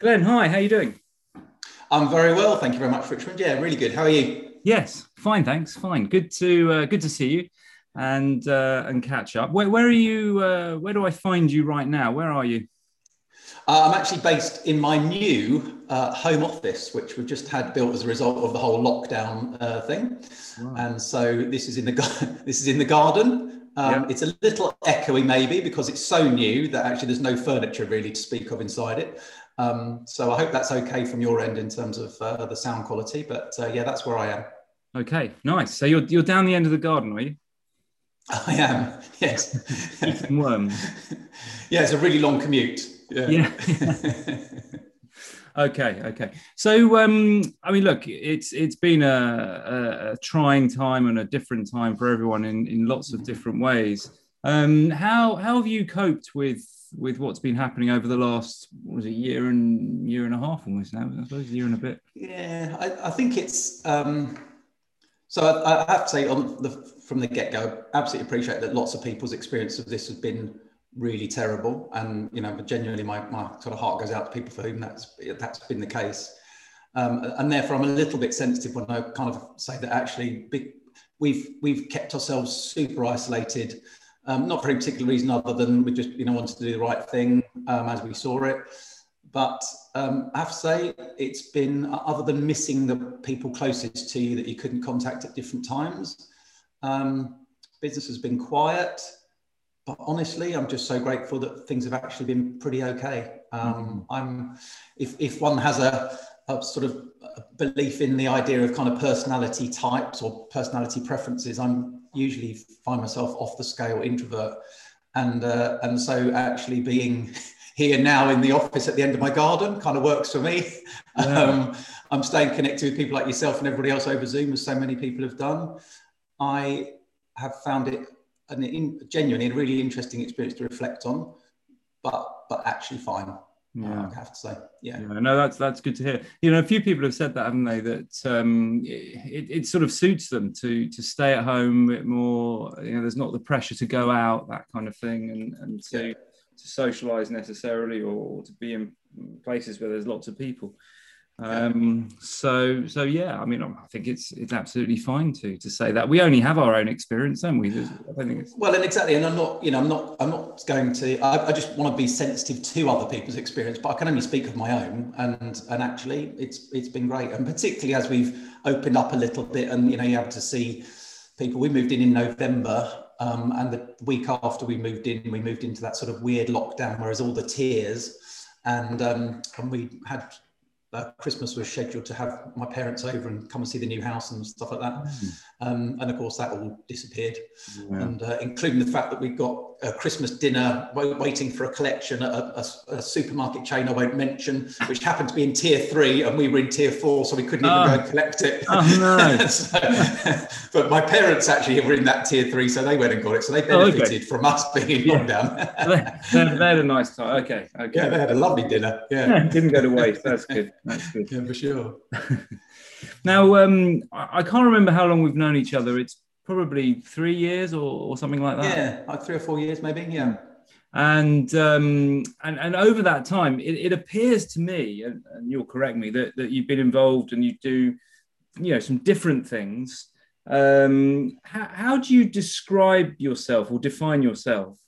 Glenn, hi, how are you doing? I'm very well, thank you very much, Richmond. Yeah, really good. How are you? Yes, fine, thanks. Fine. Good to uh, good to see you and uh, and catch up. Where, where are you? Uh, where do I find you right now? Where are you? Uh, I'm actually based in my new uh, home office, which we've just had built as a result of the whole lockdown uh, thing. Right. And so this is in the this is in the garden. Um, It's a little echoey, maybe, because it's so new that actually there's no furniture really to speak of inside it. Um, so I hope that's okay from your end in terms of uh, the sound quality. But uh, yeah, that's where I am. Okay, nice. So you're you're down the end of the garden, are you? I am. Yes. Eating worms. yeah, it's a really long commute. Yeah. yeah. okay. Okay. So, um, I mean, look, it's it's been a, a, a, trying time and a different time for everyone in in lots of different ways. Um, how how have you coped with with what's been happening over the last what was a year and year and a half almost now I suppose year and a bit. Yeah I, I think it's um, so I, I, have to say on the from the get-go absolutely appreciate that lots of people's experience of this has been really terrible. And you know genuinely my, my sort of heart goes out to people for whom that's that's been the case. Um, and therefore I'm a little bit sensitive when I kind of say that actually big, we've we've kept ourselves super isolated um, not for any particular reason other than we just you know wanted to do the right thing um, as we saw it. But um, I have to say, it's been other than missing the people closest to you that you couldn't contact at different times. Um, business has been quiet, but honestly, I'm just so grateful that things have actually been pretty okay. Um, mm. I'm if if one has a, a sort of belief in the idea of kind of personality types or personality preferences, I'm usually find myself off the scale introvert, and uh, and so actually being here now in the office at the end of my garden kind of works for me. Yeah. Um, I'm staying connected with people like yourself and everybody else over Zoom, as so many people have done. I have found it an in, genuinely a really interesting experience to reflect on, but but actually fine. Yeah, I have to say, yeah. yeah. No, that's that's good to hear. You know, a few people have said that, haven't they? That um, it, it sort of suits them to to stay at home a bit more. You know, there's not the pressure to go out, that kind of thing, and and to yeah. to socialise necessarily, or to be in places where there's lots of people. Um, so so yeah, I mean, I think it's it's absolutely fine to to say that we only have our own experience, don't we? I think it's well, and exactly, and I'm not, you know, I'm not, I'm not going to. I, I, just want to be sensitive to other people's experience, but I can only speak of my own, and and actually, it's it's been great, and particularly as we've opened up a little bit, and you know, you're able to see people. We moved in in November. Um, and the week after we moved in, we moved into that sort of weird lockdown, whereas all the tiers and um, and we had uh, Christmas was scheduled to have my parents over and come and see the new house and stuff like that. Mm. Um, and of course, that all disappeared. And uh, including the fact that we got a Christmas dinner waiting for a collection at a, a, a, supermarket chain I won't mention, which happened to be in tier three, and we were in tier four, so we couldn't even oh. go and collect it. Oh, no. so, but my parents actually were in that tier three, so they went and got it. So they benefited oh, okay. from us being in yeah. lockdown. they, they, had a nice time. Okay. Okay. Yeah, they had a lovely dinner. Yeah. Didn't go to waste. That's good. That's good. Yeah, for sure. now, um, I can't remember how long we've known each other. It's probably three years or, or something like that. Yeah, like three or four years, maybe. Yeah. And um, and and over that time, it, it appears to me, and, and, you'll correct me, that, that you've been involved and you do, you know, some different things. Um, how, how do you describe yourself or define yourself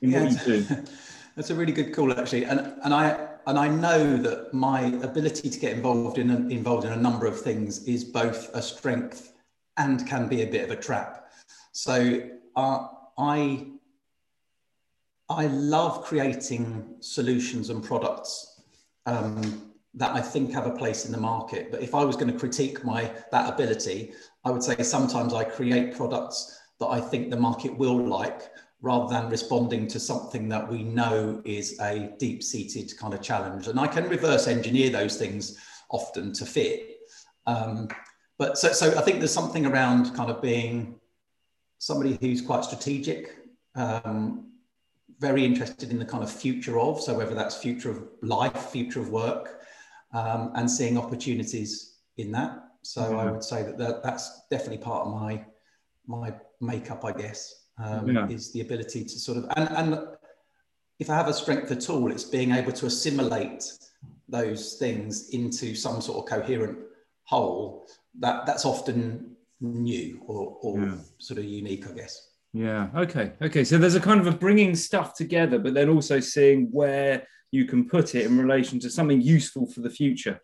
in yeah, what you do? That's a really good call, actually, and and I and I know that my ability to get involved in involved in a number of things is both a strength and can be a bit of a trap. So uh, I, I love creating solutions and products um, that I think have a place in the market. But if I was going to critique my that ability, I would say sometimes I create products that I think the market will like rather than responding to something that we know is a deep seated kind of challenge. And I can reverse engineer those things often to fit. Um, but so, so I think there's something around kind of being somebody who's quite strategic, um, very interested in the kind of future of, so whether that's future of life, future of work, um, and seeing opportunities in that. So mm-hmm. I would say that, that that's definitely part of my my makeup, I guess, um, yeah. is the ability to sort of and and if I have a strength at all, it's being able to assimilate those things into some sort of coherent whole. That that's often new or, or yeah. sort of unique, I guess. Yeah. Okay. Okay. So there's a kind of a bringing stuff together, but then also seeing where you can put it in relation to something useful for the future.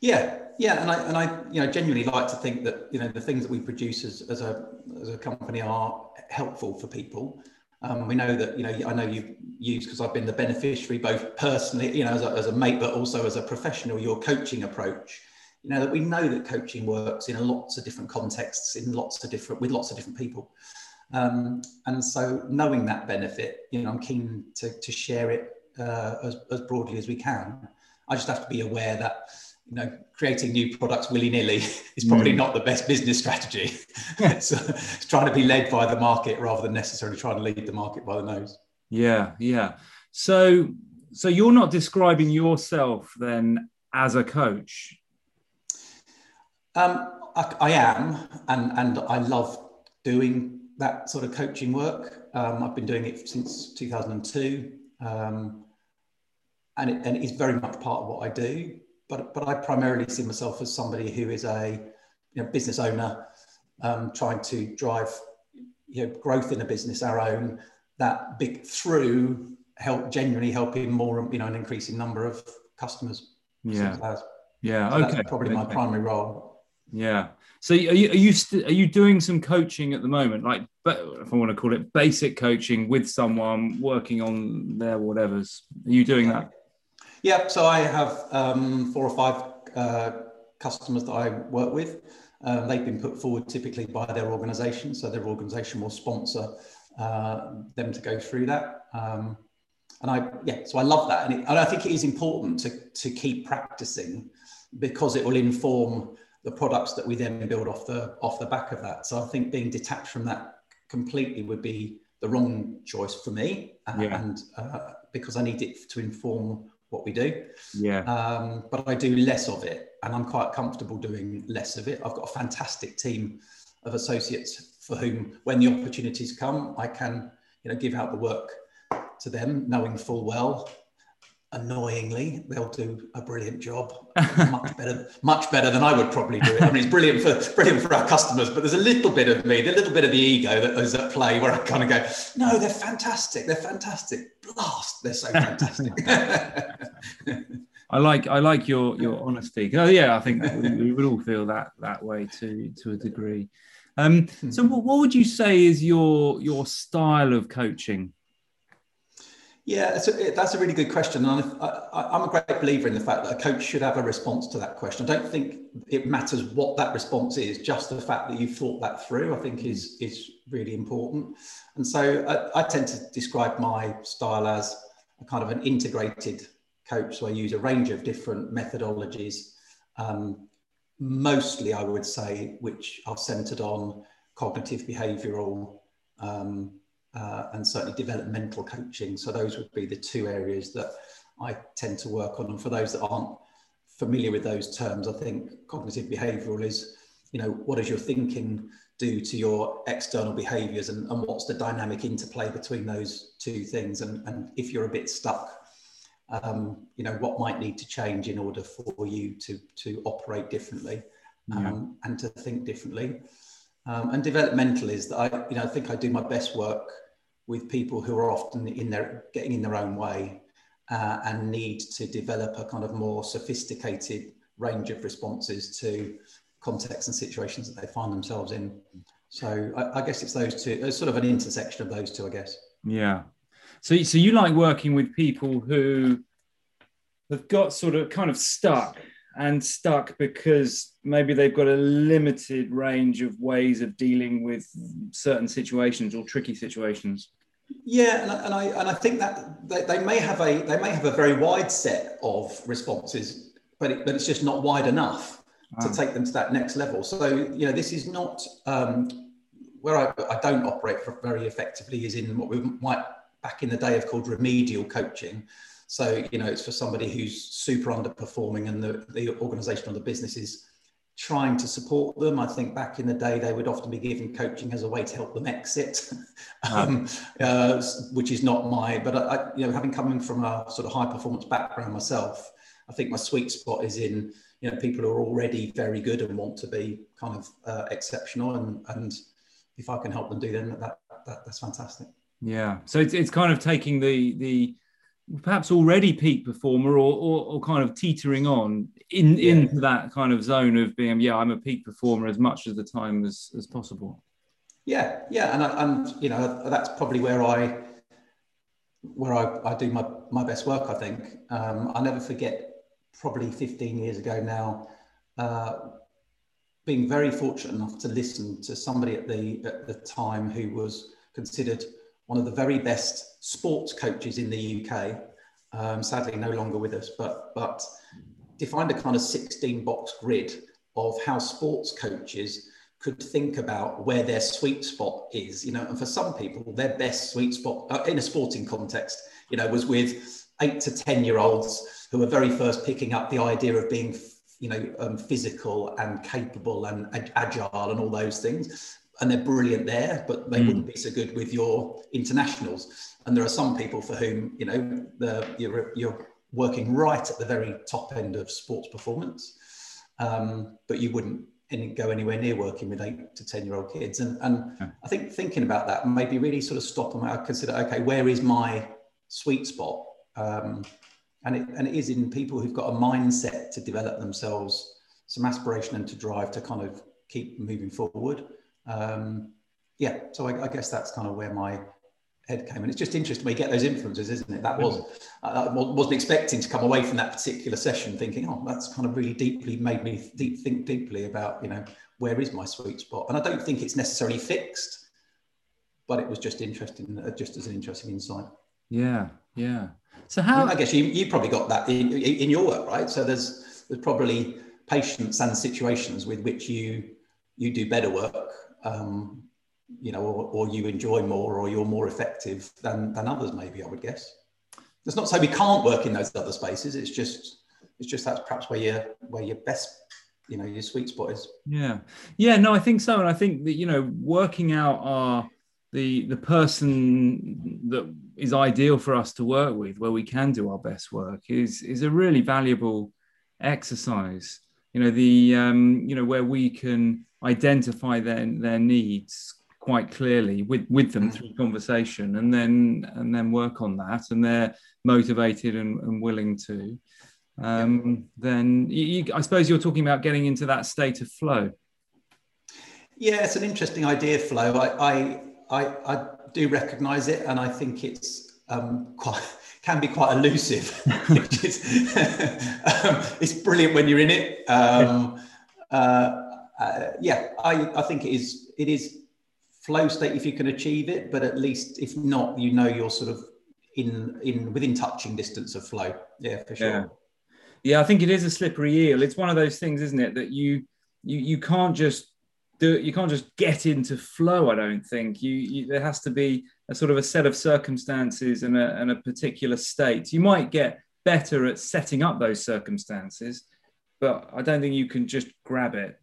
Yeah, yeah, and I and I you know genuinely like to think that you know the things that we produce as, as a as a company are helpful for people. Um, we know that you know I know you've used because I've been the beneficiary both personally you know as a, as a mate but also as a professional your coaching approach. You know that we know that coaching works in lots of different contexts in lots of different with lots of different people. Um, and so knowing that benefit, you know, I'm keen to, to share it uh, as, as broadly as we can. I just have to be aware that you know, creating new products willy nilly is probably mm. not the best business strategy. it's, uh, it's, trying to be led by the market rather than necessarily trying to lead the market by the nose. Yeah, yeah. So, so you're not describing yourself then as a coach. Um, I, I, am, and and I love doing that sort of coaching work. Um, I've been doing it since 2002, um, and it, and it is very much part of what I do but but I primarily see myself as somebody who is a you know, business owner, um, trying to drive you know, growth in a business our own that big through help genuinely helping more you know an increasing number of customers. Yeah. Yeah. So okay. probably okay. my primary role. Yeah. So are you are you st- are you doing some coaching at the moment? Like, if I want to call it basic coaching with someone working on their whatever's. Are you doing that? Yeah, so I have um, four or five uh, customers that I work with. Um, they've been put forward typically by their organisation, so their organisation will sponsor uh, them to go through that. Um, and I, yeah, so I love that, and, it, and I think it is important to to keep practicing because it will inform the products that we then build off the off the back of that. So I think being detached from that completely would be the wrong choice for me, yeah. and uh, because I need it to inform what we do. Yeah. Um, but I do less of it, and I'm quite comfortable doing less of it. I've got a fantastic team of associates for whom, when the opportunities come, I can, you know, give out the work to them, knowing full well annoyingly, they'll do a brilliant job, much better, much better than I would probably do it. I mean, it's brilliant for brilliant for our customers, but there's a little bit of me, a little bit of the ego that is at play, where I kind of go, "No, they're fantastic. They're fantastic. Blast! They're so fantastic." I like I like your your honesty. Oh yeah, I think we, we, would all feel that that way to to a degree. Um, so, what, what would you say is your your style of coaching? Yeah, that's a, that's a really good question. And I, am a great believer in the fact that a coach should have a response to that question. I don't think it matters what that response is, just the fact that you've thought that through, I think is, is really important. And so I, I tend to describe my style as a kind of an integrated coach. So I use a range of different methodologies, um, mostly, I would say, which are centered on cognitive behavioral. Um, uh, and certainly developmental coaching. So those would be the two areas that I tend to work on. And for those that aren't familiar with those terms, I think cognitive behavioural is, you know, what does your thinking do to your external behaviours and, and what's the dynamic interplay between those two things? And, and if you're a bit stuck, um, you know, what might need to change in order for you to, to operate differently um, yeah. and to think differently. Um, and developmental is that I, you know, I think I do my best work with people who are often in their getting in their own way uh, and need to develop a kind of more sophisticated range of responses to contexts and situations that they find themselves in. So I, I guess it's those two, it's sort of an intersection of those two, I guess. Yeah. So, so you like working with people who have got sort of kind of stuck and stuck because maybe they've got a limited range of ways of dealing with certain situations or tricky situations. Yeah, and I, and I, and I think that they, they, may have a they may have a very wide set of responses, but it, but it's just not wide enough to ah. take them to that next level. So you know, this is not um, where I, I don't operate very effectively. Is in what we might back in the day have called remedial coaching, so, you know, it's for somebody who's super underperforming and the, the organization or the business is trying to support them. I think back in the day, they would often be given coaching as a way to help them exit, um, uh, which is not my. But I, you know, having coming from a sort of high performance background myself, I think my sweet spot is in you know people who are already very good and want to be kind of uh, exceptional, and and if I can help them do that, that that's fantastic. Yeah, so it's it's kind of taking the the perhaps already peak performer or, or, or kind of teetering on in yeah. into that kind of zone of being yeah i'm a peak performer as much of the time as as possible yeah yeah and I, and you know that's probably where i where i, I do my my best work i think um, i'll never forget probably 15 years ago now uh, being very fortunate enough to listen to somebody at the at the time who was considered one of the very best sports coaches in the UK. Um, sadly, no longer with us, but but defined a kind of 16 box grid of how sports coaches could think about where their sweet spot is. You know, and for some people, their best sweet spot uh, in a sporting context, you know, was with eight to 10 year olds who were very first picking up the idea of being you know um, physical and capable and agile and all those things and they're brilliant there, but they mm. wouldn't be so good with your internationals. And there are some people for whom you know the, you're, you're working right at the very top end of sports performance, um, but you wouldn't go anywhere near working with eight to ten year old kids. And and yeah. I think thinking about that maybe really sort of stop and consider okay, where is my sweet spot? Um, and it and it is in people who've got a mindset to develop themselves, some aspiration and to drive to kind of keep moving forward um, yeah, so I, I, guess that's kind of where my head came. And it's just interesting when you get those influences, isn't it? That was, I wasn't expecting to come away from that particular session thinking, oh, that's kind of really deeply made me deep, think deeply about, you know, where is my sweet spot? And I don't think it's necessarily fixed, but it was just interesting, uh, just as an interesting insight. Yeah, yeah. So how? I guess you you probably got that in, in your work, right? So there's there's probably patients and situations with which you you do better work um, you know, or, or, you enjoy more, or you're more effective than than others. Maybe I would guess. It's not to say we can't work in those other spaces. It's just it's just that's perhaps where you're where your best you know your sweet spot is. Yeah, yeah. No, I think so, and I think that you know working out our the the person that is ideal for us to work with, where we can do our best work, is is a really valuable exercise. You know the um, you know where we can identify their their needs quite clearly with with them through conversation and then and then work on that. And they're motivated and, and willing to. Um, then you, i suppose you're talking about getting into that state of flow. Yeah it's an interesting idea flow i i i, I do recognize it and i think it's um, quite can be quite elusive. Which is um, it's brilliant when you're in it. Um, uh, uh, yeah, I, I think it is it is flow state if you can achieve it, but at least if not, you know you're sort of in in within touching distance of flow. Yeah, for sure. Yeah. yeah, I think it is a slippery eel. It's one of those things, isn't it, that you you you can't just do you can't just get into flow. I don't think you, you there has to be a sort of a set of circumstances and a, and a particular state. You might get better at setting up those circumstances, but I don't think you can just grab it.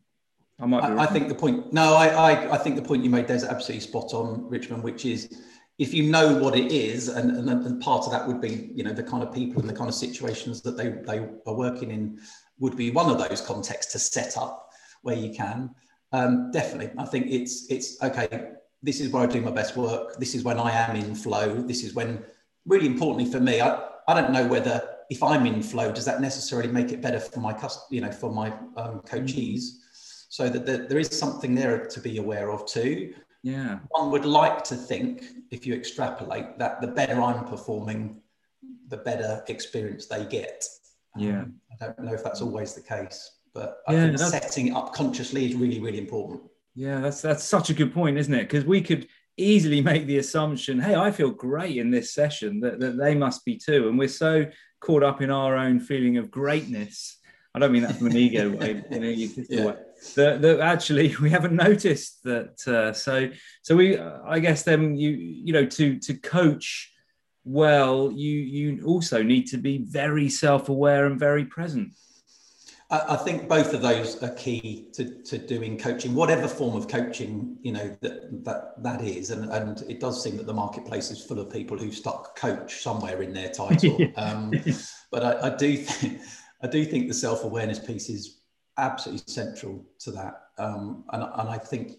I might. I, I, think the point. No, I, I, I think the point you made there's absolutely spot on, Richmond. Which is, if you know what it is, and, and, and part of that would be, you know, the kind of people and the kind of situations that they they are working in, would be one of those contexts to set up where you can. Um, definitely, I think it's it's okay. This is where I do my best work. This is when I am in flow. This is when, really importantly for me, I, I don't know whether if I'm in flow, does that necessarily make it better for my cust- you know, for my um, coachees? So that there is something there to be aware of too. Yeah. One would like to think, if you extrapolate, that the better I'm performing, the better experience they get. Yeah. Um, I don't know if that's always the case, but I yeah, think setting it up consciously is really, really important. Yeah, that's that's such a good point, isn't it? Because we could easily make the assumption, hey, I feel great in this session, that, that they must be too. And we're so caught up in our own feeling of greatness. I don't mean that from an ego way, in an egotistical yeah. way that, that actually we haven't noticed that. Uh, so so we, I guess then you you know to to coach well, you you also need to be very self aware and very present. I, I think both of those are key to, to doing coaching, whatever form of coaching you know that that that is, and and it does seem that the marketplace is full of people who stuck coach somewhere in their title. um, but I, I do think I do think the self awareness piece is absolutely central to that, um, and and I think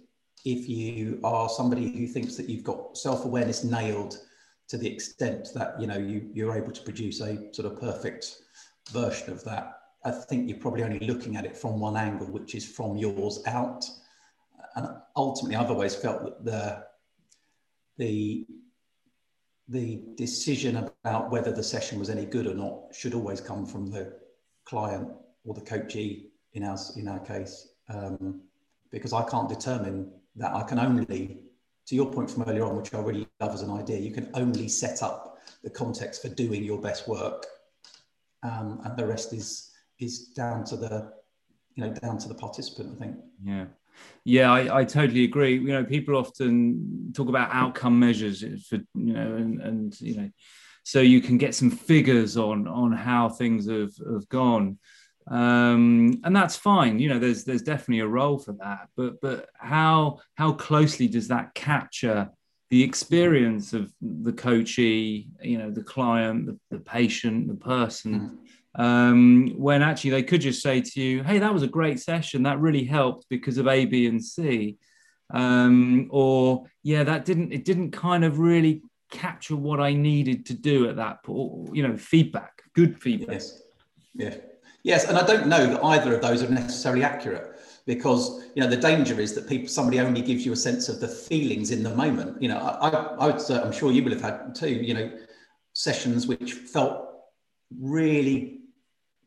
if you are somebody who thinks that you've got self awareness nailed to the extent that you know you you're able to produce a sort of perfect version of that I think you're probably only looking at it from one angle, which is from yours out. And ultimately, I've always felt that the the the decision about whether the session was any good or not should always come from the client or the coachee in our in our case, um, because I can't determine that. I can only, to your point from earlier on, which I really love as an idea, you can only set up the context for doing your best work, um, and the rest is is down to the you know down to the participant i think. Yeah. Yeah I, I totally agree. You know people often talk about outcome measures for you know and, and you know so you can get some figures on on how things have, have gone um and that's fine you know there's there's definitely a role for that but but how how closely does that capture the experience of the coachee you know the client the, the patient the person mm um, when actually they could just say to you, "Hey, that was a great session. That really helped because of A, B, and C," um, or "Yeah, that didn't. It didn't kind of really capture what I needed to do at that point." You know, feedback, good feedback. Yes, yeah, yes, and I don't know that either of those are necessarily accurate because you know the danger is that people somebody only gives you a sense of the feelings in the moment. You know, I, I, would, uh, I'm sure you will have had too. You know, sessions which felt really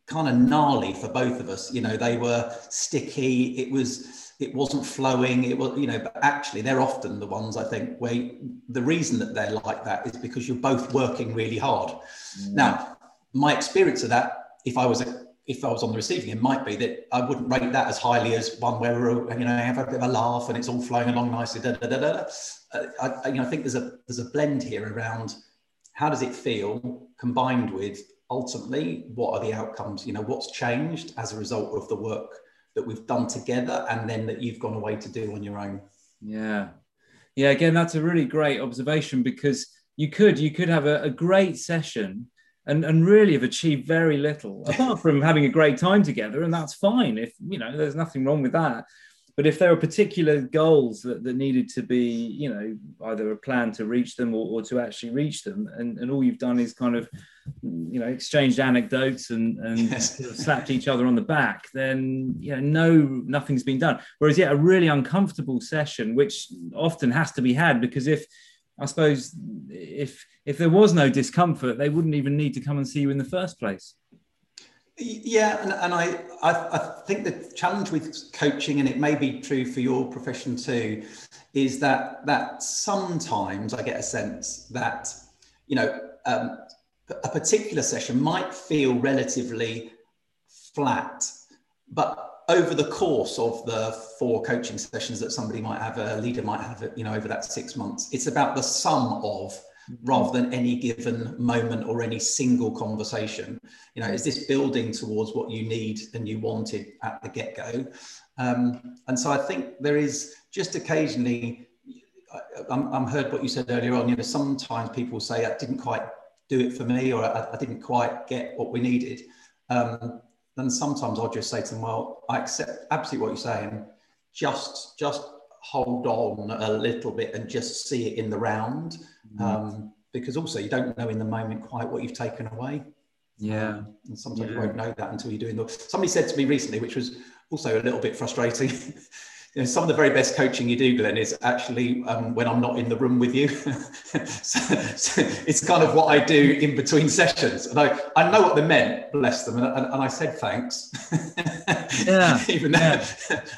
kind of gnarly for both of us. You know, they were sticky. It was it wasn't flowing. It was you know, but actually they're often the ones I think where the reason that they're like that is because you're both working really hard. Mm. Now, my experience of that, if I was a if I was on the receiving end, might be that I wouldn't rate that as highly as one where we're, you know, have a bit of a laugh and it's all flowing along nicely. Da, da, da. Uh, I, you know, I think there's a there's a blend here around how does it feel combined with ultimately what are the outcomes you know what's changed as a result of the work that we've done together and then that you've gone away to do on your own yeah yeah again that's a really great observation because you could you could have a, a great session and, and really have achieved very little apart from having a great time together and that's fine if you know there's nothing wrong with that but if there are particular goals that, that needed to be you know either a plan to reach them or, or to actually reach them and, and all you've done is kind of you know exchanged anecdotes and and yes. sort of slapped each other on the back then you know no nothing's been done whereas yeah a really uncomfortable session which often has to be had because if i suppose if if there was no discomfort they wouldn't even need to come and see you in the first place. Yeah, and, and I, I, I think the challenge with coaching, and it may be true for your profession too, is that that sometimes I get a sense that you know um, a particular session might feel relatively flat, but over the course of the four coaching sessions that somebody might have, a leader might have, you know, over that six months, it's about the sum of rather than any given moment or any single conversation. You know, is this building towards what you need and you wanted at the get go? Um, and so I think there is just occasionally, I'm, I'm, heard what you said earlier on. You know, sometimes people say I didn't quite do it for me, or I, I didn't quite get what we needed. Um, and sometimes I'll just say to them, "Well, I accept absolutely what you're saying. Just, just hold on a little bit and just see it in the round mm. um, because also you don't know in the moment quite what you've taken away yeah um, and sometimes yeah. you won't know that until you're doing the somebody said to me recently which was also a little bit frustrating you know, some of the very best coaching you do, Glenn, is actually um, when I'm not in the room with you. so, so it's kind of what I do in between sessions. And I, I know what they meant, bless them. And, and, and I said thanks. Yeah. Even yeah.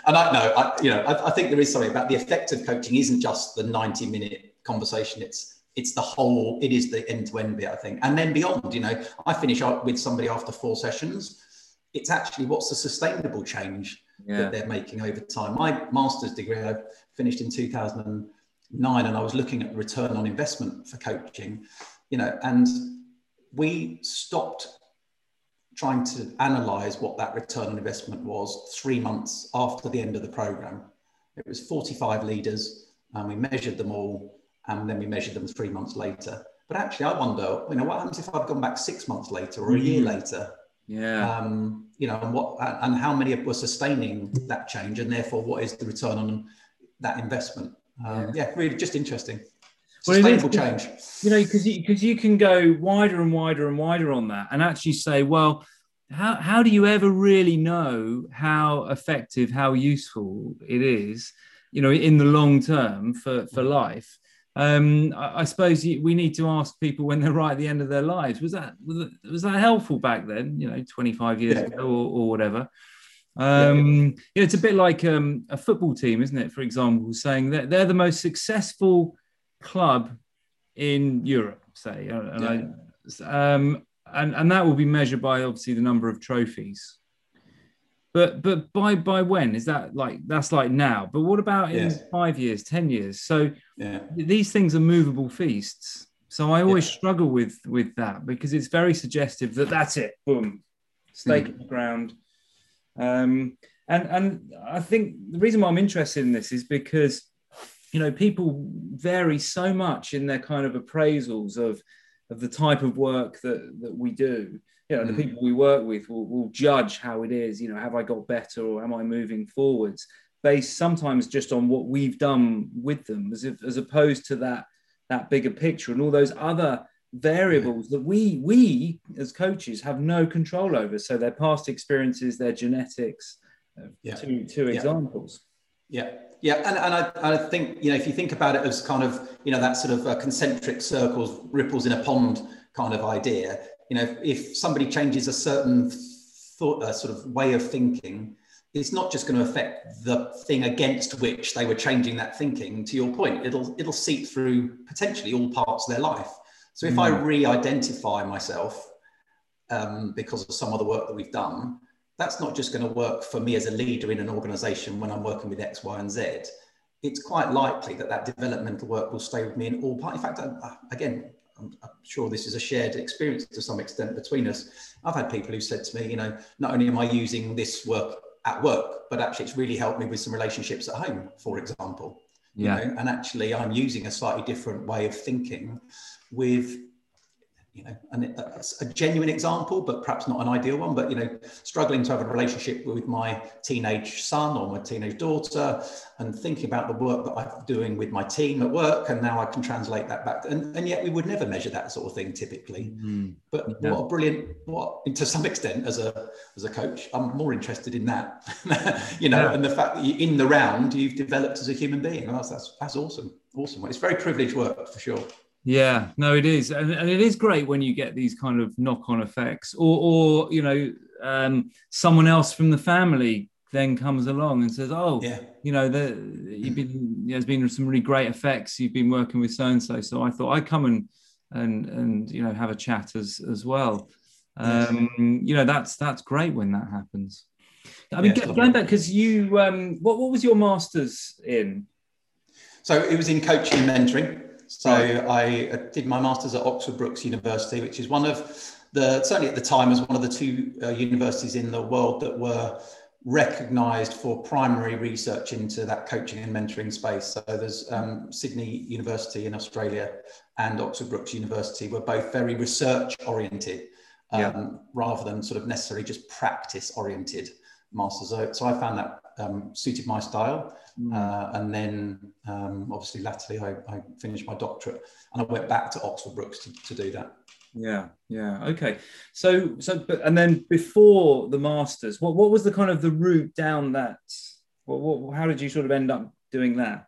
and I know, I, you know, I, I think there is something about the effective coaching isn't just the 90 minute conversation. It's, it's the whole, it is the end to end bit, I think. And then beyond, you know, I finish up with somebody after four sessions. It's actually what's the sustainable change yeah. that they're making over time. My master's degree I finished in 2009, and I was looking at return on investment for coaching, you know, and we stopped trying to analyze what that return on investment was three months after the end of the program. It was 45 leaders, and we measured them all, and then we measured them three months later. But actually, I wonder, you know, what happens if I'd gone back six months later or a year mm. later? Yeah. Um, you know, and what and how many were sustaining that change, and therefore, what is the return on that investment? Um, yeah. yeah. really, just interesting. Sustainable well, change. You know, because because you, you can go wider and wider and wider on that, and actually say, well, how how do you ever really know how effective, how useful it is? You know, in the long term for for mm. life um, I, I, suppose we need to ask people when they're right at the end of their lives. Was that was that, was that helpful back then? You know, 25 years yeah. ago or, or whatever. Um, yeah. it's a bit like um, a football team, isn't it? For example, saying that they're the most successful club in Europe, say, and, yeah. I, um, and and that will be measured by obviously the number of trophies. But but by by when is that like that's like now? But what about in five years, ten years? So yeah. these things are movable feasts. So I always yeah. struggle with with that because it's very suggestive that that's it, boom, stake mm. in the ground. Um, and and I think the reason why I'm interested in this is because you know people vary so much in their kind of appraisals of of the type of work that that we do you know, mm. the people we work with will, will judge how it is. You know, have I got better or am I moving forwards? Based sometimes just on what we've done with them, as if, as opposed to that that bigger picture and all those other variables that we we as coaches have no control over. So their past experiences, their genetics. Uh, yeah. Two two yeah. examples. Yeah, yeah, and, and I, I think you know if you think about it as kind of you know that sort of uh, concentric circles, ripples in a pond kind of idea you know, if, if somebody changes a certain thought, a sort of way of thinking, it's not just going to affect the thing against which they were changing that thinking. To your point, it'll it'll seep through potentially all parts of their life. So if mm. I re-identify myself um, because of some of the work that we've done, that's not just going to work for me as a leader in an organization when I'm working with X, Y, and Z. It's quite likely that that developmental work will stay with me in all parts. In fact, again, I'm, I'm, sure this is a shared experience to some extent between us. I've had people who said to me, you know, not only am I using this work at work, but actually it's really helped me with some relationships at home, for example. Yeah. You know, and actually I'm using a slightly different way of thinking with you know, and it's a genuine example, but perhaps not an ideal one. But you know, struggling to have a relationship with my teenage son or my teenage daughter, and thinking about the work that I'm doing with my team at work, and now I can translate that back. And, and yet, we would never measure that sort of thing typically. Mm-hmm. But yeah. what a brilliant, what to some extent, as a as a coach, I'm more interested in that. you know, yeah. and the fact that you, in the round you've developed as a human being. That's that's, that's awesome, awesome. It's very privileged work for sure. Yeah, no, it is, and, and it is great when you get these kind of knock-on effects, or, or you know, um, someone else from the family then comes along and says, "Oh, yeah. you know, the, you've been there's been some really great effects. You've been working with so and so, so I thought I'd come and and and you know have a chat as as well. Um, you know, that's that's great when that happens. I mean, yeah, going back because you, um, what what was your masters in? So it was in coaching and mentoring. So I uh, did my master's at Oxford Brookes University, which is one of the, certainly at the time, was one of the two uh, universities in the world that were recognized for primary research into that coaching and mentoring space. So there's um, Sydney University in Australia and Oxford Brookes University were both very research oriented um, yeah. rather than sort of necessarily just practice oriented masters. So, so I found that um, suited my style. Mm. Uh, and then um, obviously latterly I, I, finished my doctorate and I went back to Oxford Brookes to, to do that. Yeah, yeah, okay. So, so, but and then before the masters, what what was the kind of the route down that? What, what how did you sort of end up doing that?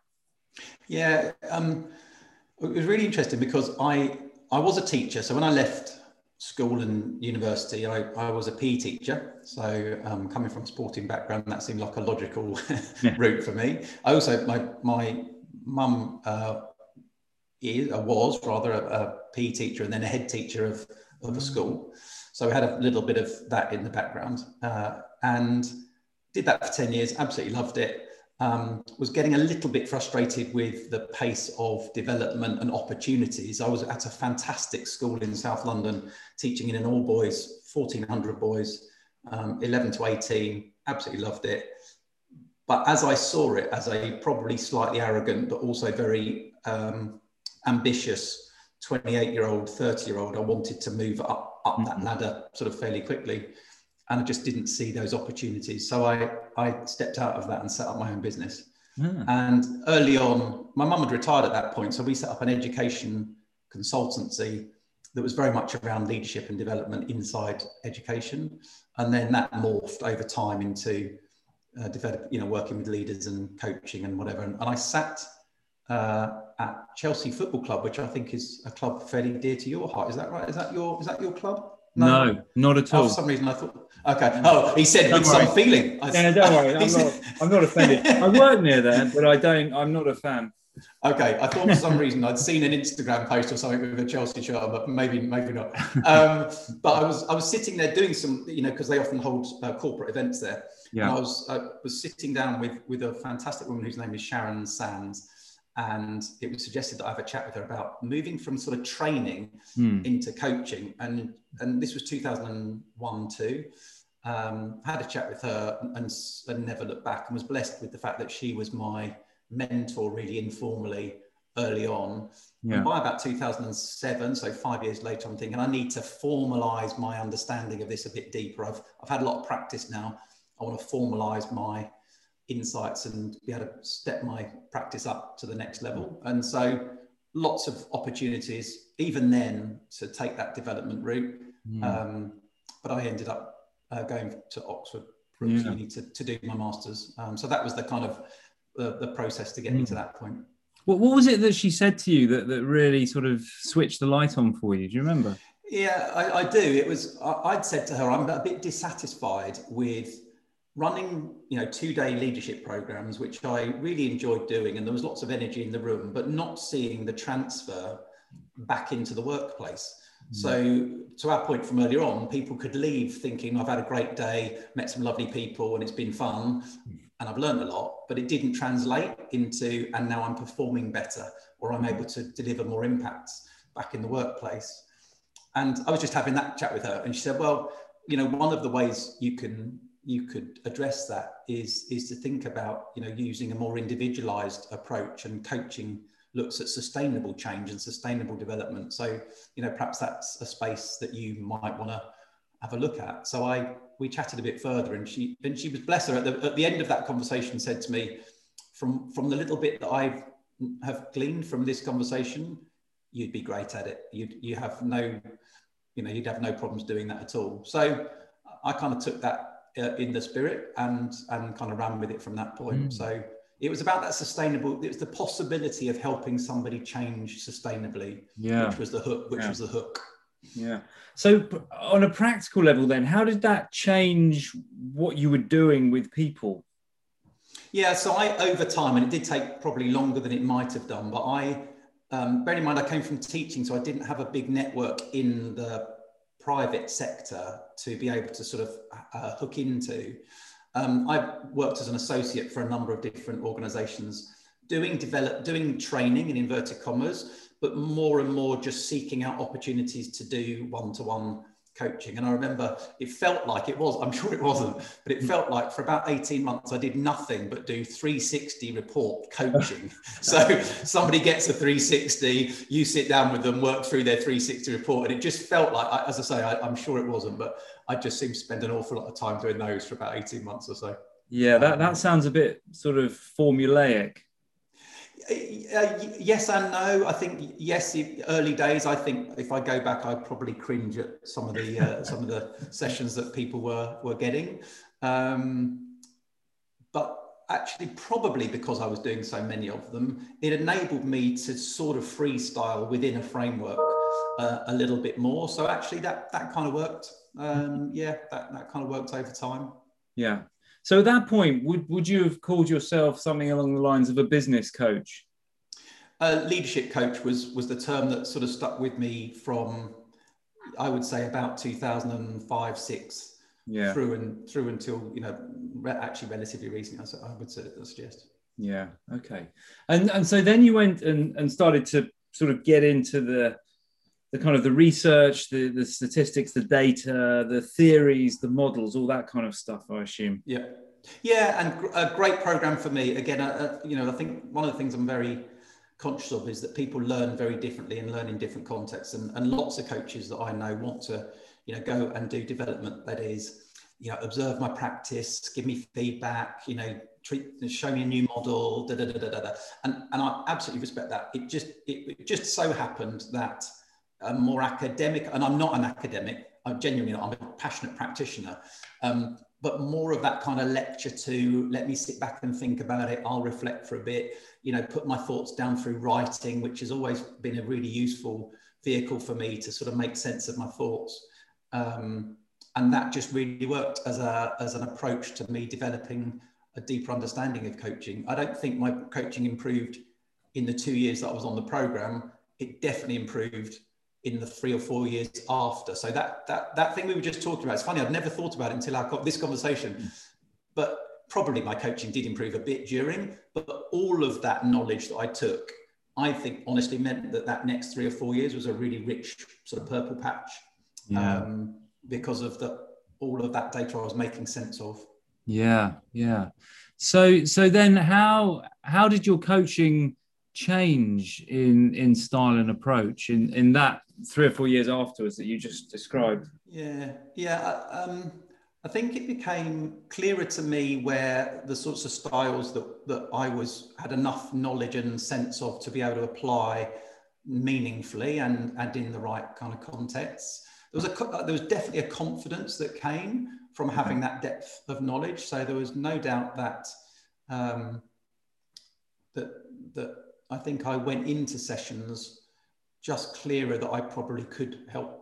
Yeah, um, it was really interesting because I I was a teacher. So when I left school and university, I, I was a PE teacher. So um, coming from a sporting background, that seemed like a logical yeah. route for me. I also, my, my mum uh, is, uh, was rather a, a, PE teacher and then a head teacher of, of a mm. school. So I had a little bit of that in the background uh, and did that for 10 years, absolutely loved it. Um, was getting a little bit frustrated with the pace of development and opportunities. I was at a fantastic school in South London teaching in an all boys, 1400 boys, um, 11 to 18, absolutely loved it. But as I saw it as a probably slightly arrogant, but also very um, ambitious 28 year old, 30 year old, I wanted to move up, up that mm-hmm. ladder sort of fairly quickly and I just didn't see those opportunities. So I, I stepped out of that and set up my own business. Mm. And early on, my mum had retired at that point. So we set up an education consultancy that was very much around leadership and development inside education. And then that morphed over time into uh, develop, you know, working with leaders and coaching and whatever. And, and I sat uh, at Chelsea Football Club, which I think is a club fairly dear to your heart. Is that right? Is that your is that your club? No, no not at all. Oh, for some reason, I thought. Okay. Oh, he said don't with worry. some feeling. Yeah, don't worry. I'm not. I'm not offended. I work near there, but I don't. I'm not a fan. Okay, I thought for some reason I'd seen an Instagram post or something with a Chelsea shirt, but maybe maybe not. Um, but I was I was sitting there doing some, you know, because they often hold uh, corporate events there. Yeah. And I was I was sitting down with with a fantastic woman whose name is Sharon Sands, and it was suggested that I have a chat with her about moving from sort of training mm. into coaching. And and this was 2001 too. Um, had a chat with her and, and never looked back, and was blessed with the fact that she was my mentor really informally early on. Yeah. And by about 2007, so five years later, I'm thinking I need to formalize my understanding of this a bit deeper. I've, I've had a lot of practice now. I want to formalize my insights and be able to step my practice up to the next level. And so lots of opportunities, even then, to take that development route. Mm. Um, but I ended up uh, going to Oxford Brookes yeah. Uni to, to do my master's. Um, so that was the kind of the, the process to get mm. me to that point. What, what was it that she said to you that, that really sort of switched the light on for you? Do you remember? Yeah, I, I do. It was, I, I'd said to her, I'm a bit dissatisfied with running you know two day leadership programs which i really enjoyed doing and there was lots of energy in the room but not seeing the transfer back into the workplace mm. so to our point from earlier on people could leave thinking i've had a great day met some lovely people and it's been fun and i've learned a lot but it didn't translate into and now i'm performing better or i'm able to deliver more impacts back in the workplace and i was just having that chat with her and she said well you know one of the ways you can you could address that is is to think about you know using a more individualized approach and coaching looks at sustainable change and sustainable development. So you know perhaps that's a space that you might want to have a look at. So i we chatted a bit further and she and she was bless her at the, at the end of that conversation said to me from from the little bit that i have gleaned from this conversation you'd be great at it. You'd you have no you know you'd have no problems doing that at all. So i kind of took that uh, in the spirit and and kind of ran with it from that point. Mm. So it was about that sustainable. It was the possibility of helping somebody change sustainably. Yeah, which was the hook. Which yeah. was the hook. Yeah. So on a practical level, then, how did that change what you were doing with people? Yeah. So I over time, and it did take probably longer than it might have done, but I. Um, bearing in mind, I came from teaching, so I didn't have a big network in the private sector to be able to sort of uh, hook into. Um, I've worked as an associate for a number of different organizations doing develop doing training in inverted commas but more and more just seeking out opportunities to do one-to-one coaching. And I remember it felt like it was, I'm sure it wasn't, but it hmm. felt like for about 18 months, I did nothing but do 360 report coaching. so somebody gets a 360, you sit down with them, work through their 360 report. And it just felt like, as I say, I, am sure it wasn't, but I just seemed to spend an awful lot of time doing those for about 18 months or so. Yeah, that, that sounds a bit sort of formulaic. Uh, yes and no. I think yes. Early days, I think if I go back, I'd probably cringe at some of the uh, some of the sessions that people were were getting. Um, but actually, probably because I was doing so many of them, it enabled me to sort of freestyle within a framework uh, a little bit more. So actually, that that kind of worked. Um, yeah, that that kind of worked over time. Yeah. So at that point, would, would you have called yourself something along the lines of a business coach? Uh, leadership coach was was the term that sort of stuck with me from, I would say, about 2005 six. yeah. through and through until you know re- actually relatively recently. I, would suggest. Yeah. Okay. And and so then you went and and started to sort of get into the the kind of the research, the the statistics, the data, the theories, the models, all that kind of stuff. I assume. Yeah. Yeah, and a great program for me. Again, uh, you know, I think one of the things I'm very conscious of is that people learn very differently and learn in different contexts. And, and lots of coaches that I know want to, you know, go and do development that is, you know, observe my practice, give me feedback, you know, treat, show me a new model, da, da, da, da, da. And, and I absolutely respect that. It just, it, it just so happened that a more academic, and I'm not an academic, I'm genuinely not, I'm a passionate practitioner. Um, but more of that kind of lecture to let me sit back and think about it. I'll reflect for a bit, you know, put my thoughts down through writing, which has always been a really useful vehicle for me to sort of make sense of my thoughts. Um, and that just really worked as a as an approach to me developing a deeper understanding of coaching. I don't think my coaching improved in the two years that I was on the program. It definitely improved in the three or four years after. So that that that thing we were just talking about, it's funny, I'd never thought about it until I got this conversation. Mm. But probably my coaching did improve a bit during, but all of that knowledge that I took, I think honestly meant that that next three or four years was a really rich sort of purple patch yeah. um, because of the all of that data I was making sense of. Yeah, yeah. So so then how how did your coaching change in in style and approach in in that three or four years afterwards that you just described? Yeah, yeah. Um, I think it became clearer to me where the sorts of styles that, that I was had enough knowledge and sense of to be able to apply meaningfully and, and in the right kind of contexts. There was a there was definitely a confidence that came from having that depth of knowledge. So there was no doubt that um, that that I think I went into sessions just clearer that I probably could help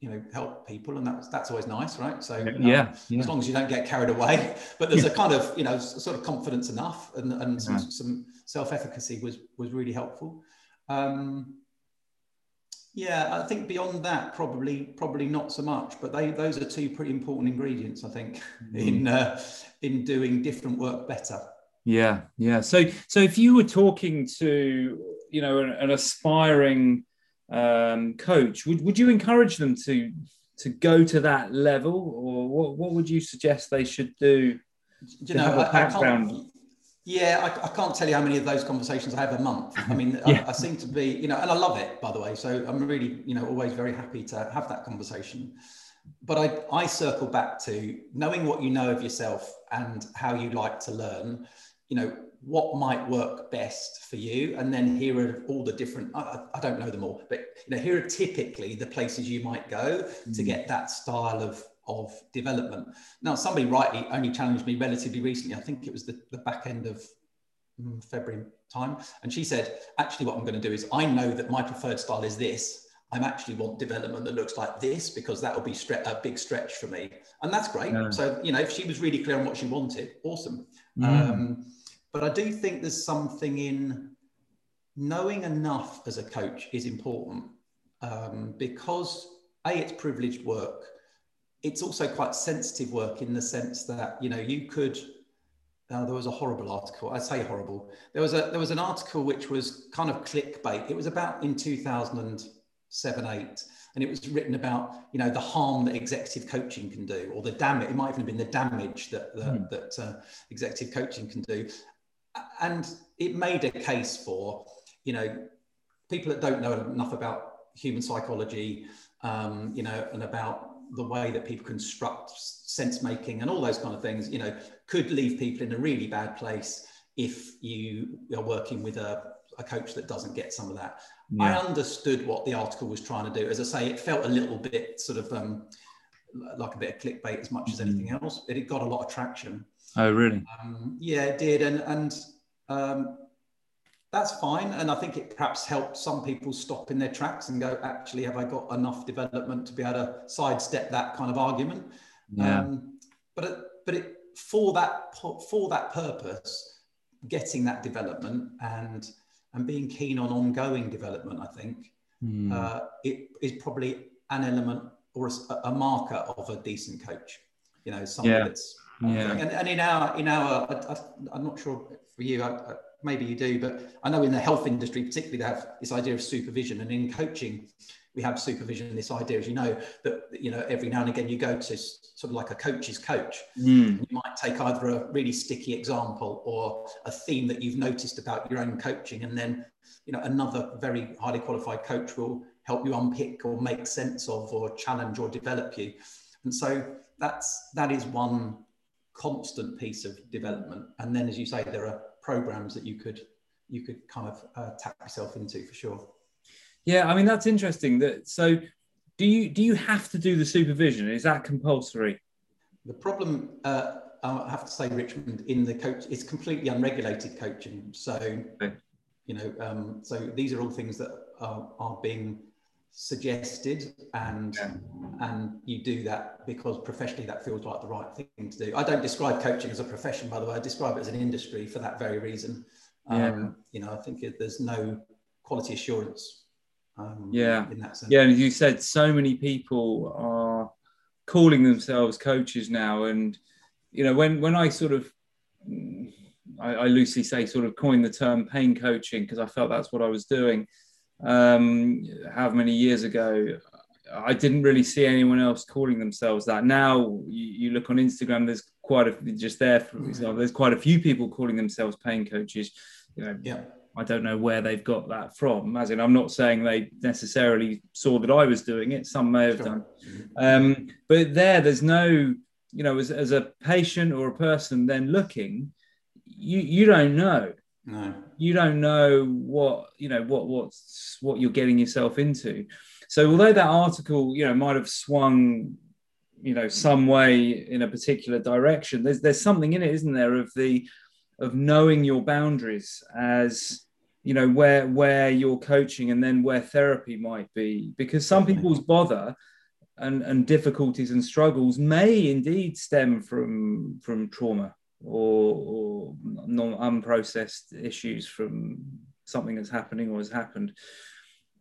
you know help people and that's that's always nice right? So um, yeah, yeah, as long as you don't get carried away. But there's yeah. a kind of you know sort of confidence enough and, and some, some self-efficacy was was really helpful. Um, yeah i think beyond that probably probably not so much but they those are two pretty important ingredients i think mm. in uh, in doing different work better. Yeah. Yeah. So so if you were talking to you know an, an aspiring um, coach, would, would you encourage them to to go to that level, or what, what would you suggest they should do? do you know, I, I can't, yeah, I, I, can't tell you how many of those conversations I have a month. I mean, yeah. I, I, seem to be, you know, and I love it, by the way. So I'm really, you know, always very happy to have that conversation. But I, I circle back to knowing what you know of yourself and how you like to learn. You know, what might work best for you. And then here are all the different I, I, don't know them all but you know here are typically the places you might go mm. to get that style of of development. Now somebody rightly only challenged me relatively recently. I think it was the, the back end of mm, february time. And she said actually what i'm going to do is i know that my preferred style is this. I actually want development that looks like this because that will be stre- a big stretch for me. And that's great. Yeah. so you know if she was really clear on what she wanted awesome. Mm. um, but I do think there's something in knowing enough as a coach is important um, because a it's privileged work. It's also quite sensitive work in the sense that you know you could. Uh, there was a horrible article. I say horrible. There was a there was an article which was kind of clickbait. It was about in 2007 eight, and it was written about you know the harm that executive coaching can do, or the damage. It might even have been the damage that that, mm. that uh, executive coaching can do and it made a case for you know people that don't know enough about human psychology um, you know and about the way that people construct sense making and all those kind of things you know could leave people in a really bad place if you are working with a, a coach that doesn't get some of that yeah. i understood what the article was trying to do as i say it felt a little bit sort of um, like a bit of clickbait as much as anything mm. else but it got a lot of traction Oh, really? Um, yeah, it did, and and um, that's fine. And I think it perhaps helped some people stop in their tracks and go, actually, have I got enough development to be able to sidestep that kind of argument? Yeah. Um, but it, but it, for that for that purpose, getting that development and and being keen on ongoing development, I think, mm. uh, it is probably an element or a, a marker of a decent coach. You know, somebody Yeah. that's Yeah. and, and in our in our I, am not sure for you I, I, maybe you do but i know in the health industry particularly they have this idea of supervision and in coaching we have supervision this idea as you know that you know every now and again you go to sort of like a coach's coach Mm. you might take either a really sticky example or a theme that you've noticed about your own coaching and then you know another very highly qualified coach will help you unpick or make sense of or challenge or develop you and so that's that is one constant piece of development and then as you say there are programs that you could you could kind of uh, tap yourself into for sure Yeah, I mean that's interesting. That so, do you do you have to do the supervision? Is that compulsory? The problem, uh, I have to say, Richmond, in the coach, it's completely unregulated coaching. So, Okay. you know, um, so these are all things that are, are being suggested, and Yeah. and you do that because professionally that feels like the right thing to do. I don't describe coaching as a profession, by the way. I describe it as an industry for that very reason. Um, You know, I think it, there's no quality assurance. Um, Yeah. In that sense. Yeah, and you said, so many people are calling themselves coaches now, and you know when when I sort of I, I loosely say sort of coined the term pain coaching because I felt that's what I was doing. Um, how many years ago? I didn't really see anyone else calling themselves that. Now you, you look on Instagram, there's quite a just there for example, there's quite a few people calling themselves pain coaches. You know, Yeah. I don't know where they've got that from. As in, I'm not saying they necessarily saw that I was doing it. Some may have Sure. done. Um, but there, there's no, you know, as, as a patient or a person then looking, you you don't know. No. You don't know what you know what what's what you're getting yourself into. So although that article, you know, might have swung, you know, some way in a particular direction, there's there's something in it, isn't there, of the of knowing your boundaries as you know where where you're coaching and then where therapy might be because some people's bother and, and difficulties and struggles may indeed stem from from trauma or, or non unprocessed issues from something that's happening or has happened.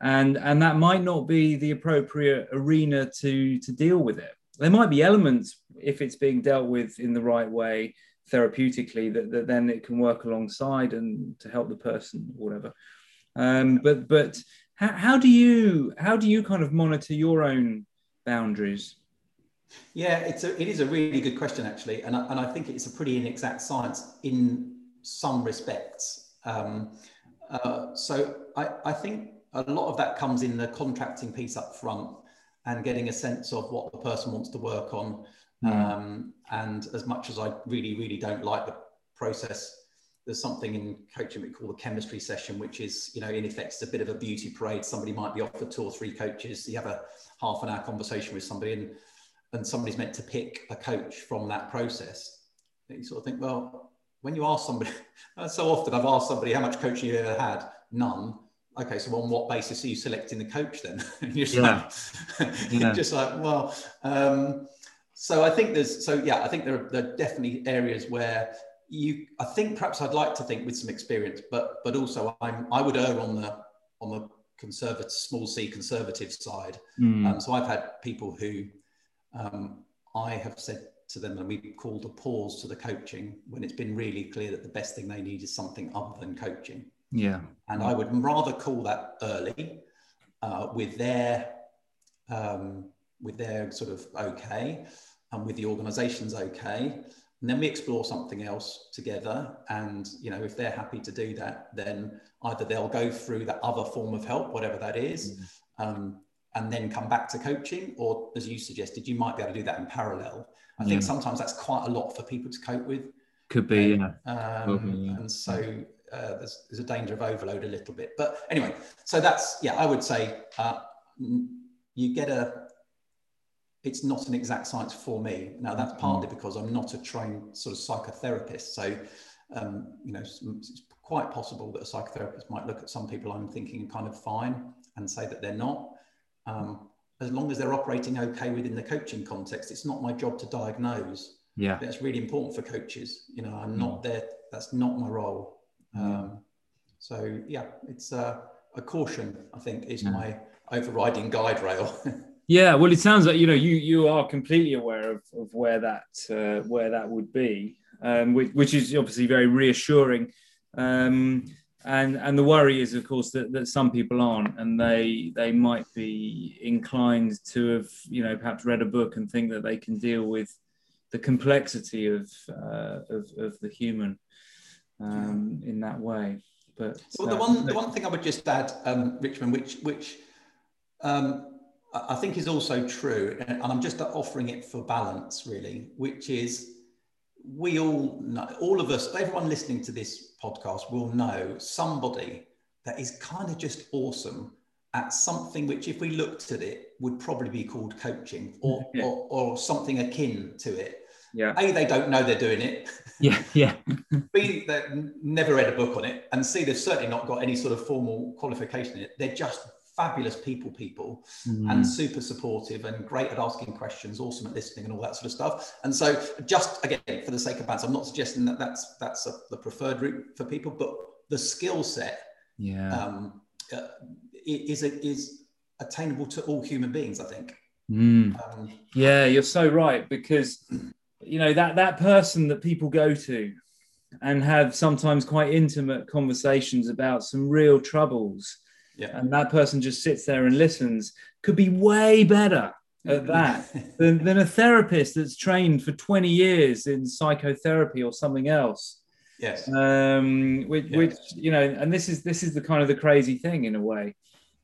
And and that might not be the appropriate arena to to deal with it. There might be elements if it's being dealt with in the right way therapeutically that, that then it can work alongside and to help the person or whatever. Um, but but how, how do you how do you kind of monitor your own boundaries Yeah, it's a, it is a really good question actually, and I, and I think it's a pretty inexact science in some respects. Um, uh, so I, I think a lot of that comes in the contracting piece up front and getting a sense of what the person wants to work on. Um, and as much as I really, really don't like the process, there's something in coaching we call the chemistry session, which is, you know, in effect, it's a bit of a beauty parade. Somebody might be offered two or three coaches. You have a half an hour conversation with somebody, and and somebody's meant to pick a coach from that process. You sort of think, well, when you ask somebody, so often I've asked somebody how much coaching you ever had, none. Okay, so on what basis are you selecting the coach then? and you're just Yeah. like, Yeah. just like, well, um, so I think there's, so yeah, I think there are, there are definitely areas where you, I think perhaps I'd like to think with some experience, but but also I'm, I would err on the on the conservative, small c conservative side. Mm. Um, so I've had people who um, I have said to them, and we've called a pause to the coaching when it's been really clear that the best thing they need is something other than coaching. yeah And I would rather call that early uh, with their um, with their sort of okay and with the organization's okay. And then we explore something else together. And you know, if they're happy to do that, then either they'll go through that other form of help, whatever that is, um, and then come back to coaching, or as you suggested, you might be able to do that in parallel. I think sometimes that's quite a lot for people to cope with. could be yeah Um, Okay, yeah. And so uh, there's, there's a danger of overload a little bit. But anyway, so that's, yeah, I would say uh, you get a, it's not an exact science for me. Now, that's partly because I'm not a trained sort of psychotherapist. So, um, you know, it's, it's quite possible that a psychotherapist might look at some people I'm thinking kind of fine and say that they're not. Um, as long as they're operating okay within the coaching context, it's not my job to diagnose yeah that's really important for coaches. You know, I'm not there. That's not my role. Um, so yeah, it's uh, a caution. I think is Yeah. my overriding guide rail. Yeah, well, it sounds like you know you you are completely aware of, of where that uh, where that would be, um, which, which is obviously very reassuring. Um, and and the worry is, of course, that, that some people aren't, and they they might be inclined to have you know perhaps read a book and think that they can deal with the complexity of uh, of, of the human um, in that way. But well, the uh, one the one thing I would just add, um, Richmond, which which um, I think is also true, and I'm just offering it for balance, really, which is we all know, all of us, everyone listening to this podcast will know somebody that is kind of just awesome at something which, if we looked at it, would probably be called coaching or, yeah. or, or, something akin to it. Yeah. A, they don't know they're doing it. Yeah, yeah. B, they've never read a book on it. And C, they've certainly not got any sort of formal qualification in it. They're just fabulous people people mm. and super supportive and great at asking questions awesome at listening and all that sort of stuff and so just again for the sake of balance i'm not suggesting that that's that's a, the preferred route for people but the skill set yeah um, uh, is is attainable to all human beings i think mm. um, yeah you're so right because you know that that person that people go to and have sometimes quite intimate conversations about some real troubles yeah. and that person just sits there and listens. Could be way better at that than, than a therapist that's trained for 20 years in psychotherapy or something else. Yes. Um which, yes. which you know and this is this is the kind of the crazy thing in a way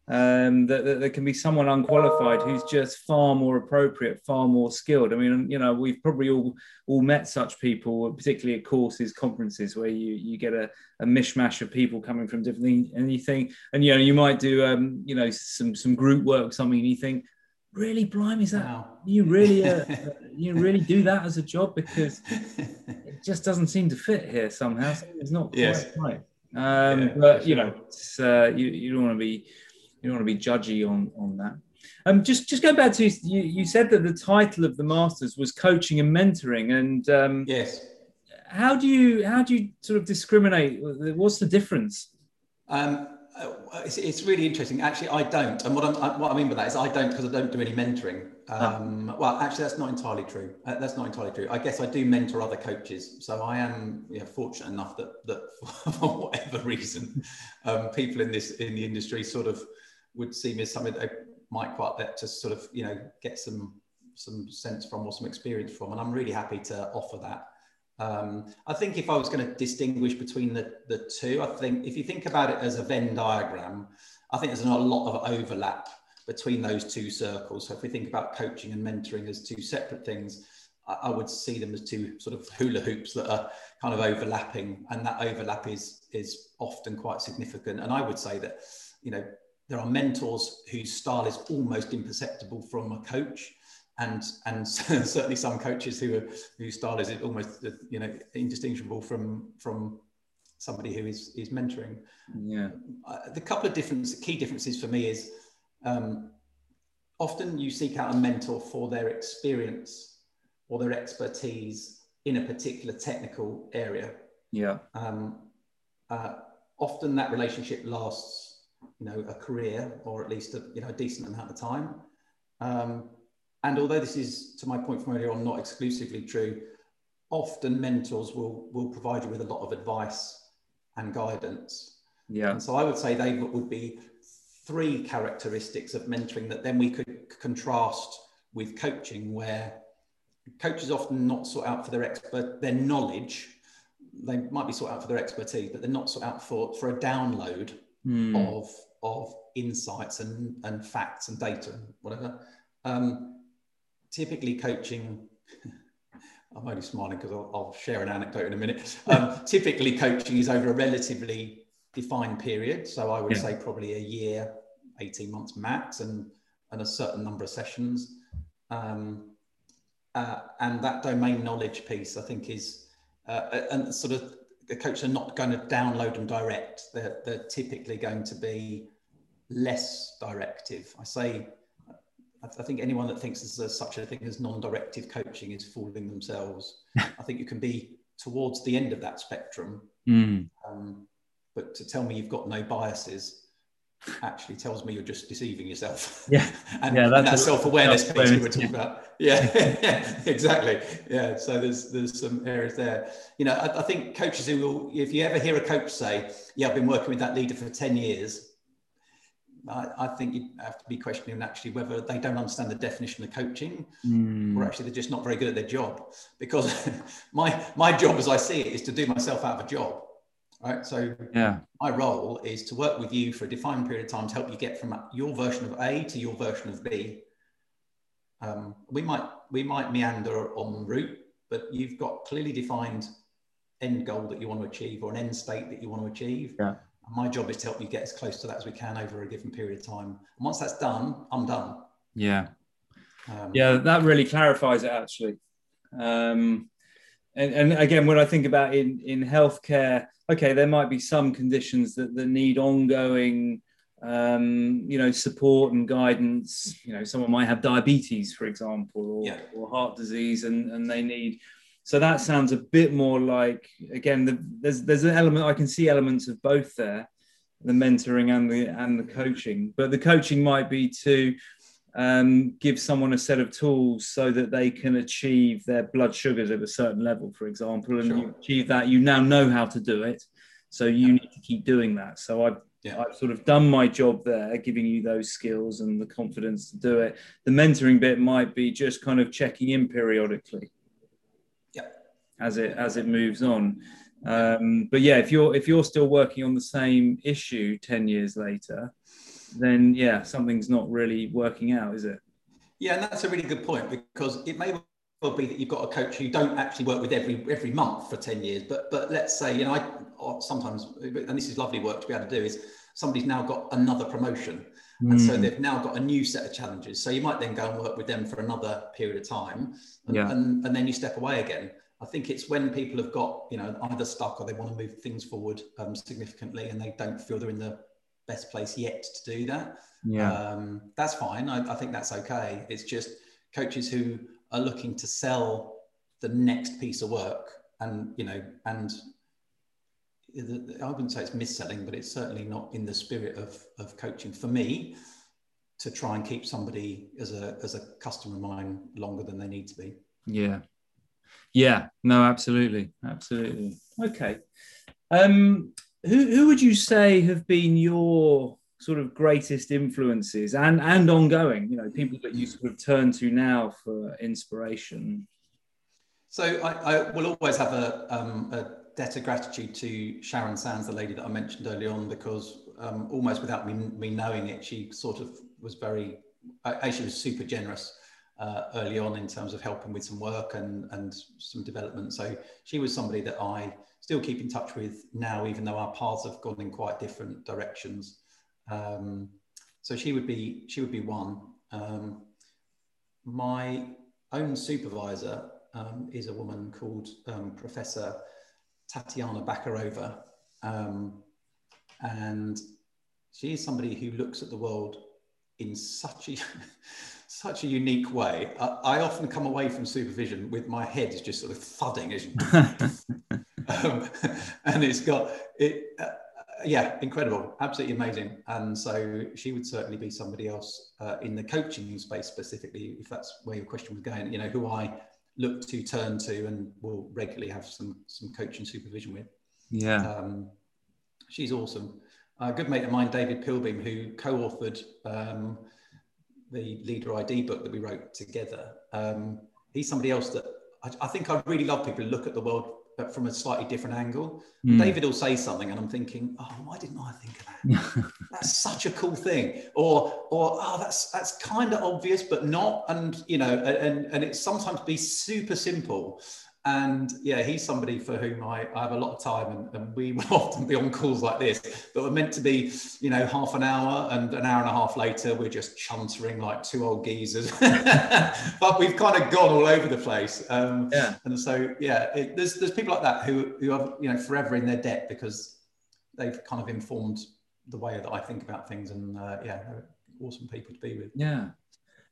um, that, that there can be someone unqualified who's just far more appropriate, far more skilled. I mean, you know, we've probably all all met such people, particularly at courses, conferences, where you you get a, a mishmash of people coming from different things, and you think, and you know, you might do, um, you know, some some group work, something, and you think, really, blimey, is that wow. you really uh, you really do that as a job because it just doesn't seem to fit here somehow. It's not quite yes. right. Um, yeah, but you know, uh, you you don't want to be you don't want to be judgy on on that. Um, just just going back to you, you said that the title of the masters was coaching and mentoring, and um, yes, how do you how do you sort of discriminate? What's the difference? Um, uh, it's, it's, really interesting. Actually, I don't, and what, i what I mean by that is I don't because I don't do any mentoring. Ah. Um, Well, actually, that's not entirely true. Uh, that's not entirely true. I guess I do mentor other coaches, so I am you know, fortunate enough that that for whatever reason, um, people in this in the industry sort of would seem as something that might quite let to sort of, you know, get some some sense from or some experience from. And I'm really happy to offer that. Um, I think if I was going to distinguish between the, the two, I think if you think about it as a Venn diagram, I think there's a lot of overlap between those two circles. So if we think about coaching and mentoring as two separate things, I, I would see them as two sort of hula hoops that are kind of overlapping, and that overlap is is often quite significant. And I would say that, you know, there are mentors whose style is almost imperceptible from a coach and and certainly some coaches who are whose style is almost you know indistinguishable from from somebody who is is mentoring. Yeah. Uh, the couple of different key differences for me is um, often you seek out a mentor for their experience or their expertise in a particular technical area. Yeah. Um, uh, often that relationship lasts you know, a career or at least a, you know, a decent amount of time. Um, and although this is, to my point from earlier on, not exclusively true, often mentors will, will provide you with a lot of advice and guidance. Yeah. And so I would say they would be three characteristics of mentoring that then we could contrast with coaching, where coaches often not sought out for their expert their knowledge. They might be sought out for their expertise, but they're not sought out for, for a download mm. of of insights and, and facts and data and whatever. Um, typically, coaching. I'm only smiling because I'll, I'll, share an anecdote in a minute. Um, typically, coaching is over a relatively defined period. So I would yeah. say probably a year, 18 months max, and, and a certain number of sessions. Um, uh, and that domain knowledge piece, I think, is uh, and sort of the coaches are not going to download and direct. They're, they're typically going to be less directive. I say, I think anyone that thinks there's such a thing as non-directive coaching is fooling themselves. I think you can be towards the end of that spectrum. Mm. Um, but to tell me you've got no biases, actually tells me you're just deceiving yourself. Yeah, and, yeah, that's that self-awareness piece we were talking yeah. about. Yeah, yeah, exactly. Yeah, so there's there's some areas there. You know, I, I, think coaches who will, if you ever hear a coach say, "Yeah, I've been working with that leader for ten years," I, I think you have to be questioning actually whether they don't understand the definition of coaching, mm. or actually they're just not very good at their job. Because my my job, as I see it, is to do myself out of a job right? So yeah, my role is to work with you for a defined period of time to help you get from your version of A to your version of B. Um, we might we might meander on route, but you've got clearly defined end goal that you want to achieve or an end state that you want to achieve. Yeah. And my job is to help you get as close to that as we can over a given period of time. And once that's done, I'm done. Yeah. Um, yeah, that really clarifies it actually. Um, and, and again, when I think about in in healthcare, okay, there might be some conditions that, that need ongoing, um, you know, support and guidance. You know, someone might have diabetes, for example, or, yeah. or heart disease, and, and they need. So that sounds a bit more like again, the, there's there's an element I can see elements of both there, the mentoring and the and the coaching. But the coaching might be to um, give someone a set of tools so that they can achieve their blood sugars at a certain level, for example, and sure. you achieve that, you now know how to do it. So you yeah. need to keep doing that. So I've, yeah. I've sort of done my job there, giving you those skills and the confidence to do it. The mentoring bit might be just kind of checking in periodically. Yeah. As it as it moves on. Um, but yeah, if you're if you're still working on the same issue 10 years later, then yeah, something's not really working out, is it? Yeah, and that's a really good point because it may well be that you've got a coach who don't actually work with every every month for 10 years, but but let's say, you know, I sometimes, and this is lovely work to be able to do, is somebody's now got another promotion. Mm. And so hmm. they've now got a new set of challenges. So you might then go and work with them for another period of time and, yeah. and, and then you step away again. I think it's when people have got, you know, either stuck or they want to move things forward um, significantly and they don't feel they're in the best place yet to do that. Yeah. Um, that's fine. I, I think that's okay. It's just coaches who are looking to sell the next piece of work and, you know, and I wouldn't say it's mis-selling, but it's certainly not in the spirit of, of coaching for me to try and keep somebody as a, as a customer of mine longer than they need to be. Yeah. Yeah, no, absolutely. Absolutely. Okay. Um, who, who would you say have been your sort of greatest influences and and ongoing you know people that you sort of turn to now for inspiration? So i, I will always have a, um, a debt of gratitude to sharon sands the lady that i mentioned early on because um, almost without me, me knowing it she sort of was very actually was super generous uh, early on in terms of helping with some work and and some development. So she was somebody that i still keep in touch with now, even though our paths have gone in quite different directions. Um, so she would be she would be one. Um, my own supervisor um, is a woman called um, Professor Tatiana Bachkirova, um, and she is somebody who looks at the world in such a such a unique way. I, I, often come away from supervision with my head just sort of thudding as um, and it's got it. Uh, yeah, incredible, absolutely amazing. And so she would certainly be somebody else uh, in the coaching space specifically, if that's where your question was going. You know, who I look to turn to and will regularly have some some coaching supervision with. Yeah, um, she's awesome. A good mate of mine, David Pilbeam, who co-authored um, the Leader ID book that we wrote together. Um, he's somebody else that I, I, think I really love people who look at the world but from a slightly different angle. Mm. David will say something, and I'm thinking, oh, why didn't I think of that? that's such a cool thing. Or, or oh, that's that's kind of obvious, but not. And you know, and and it sometimes be super simple. And yeah, he's somebody for whom I, I have a lot of time, and, and, we will often be on calls like this that were meant to be, you know, half an hour, and an hour and a half later, we're just chuntering like two old geezers. but we've kind of gone all over the place. Um, yeah. And so, yeah, it, there's there's people like that who who are you know forever in their debt because they've kind of informed the way that I think about things, and uh, yeah, awesome people to be with. Yeah.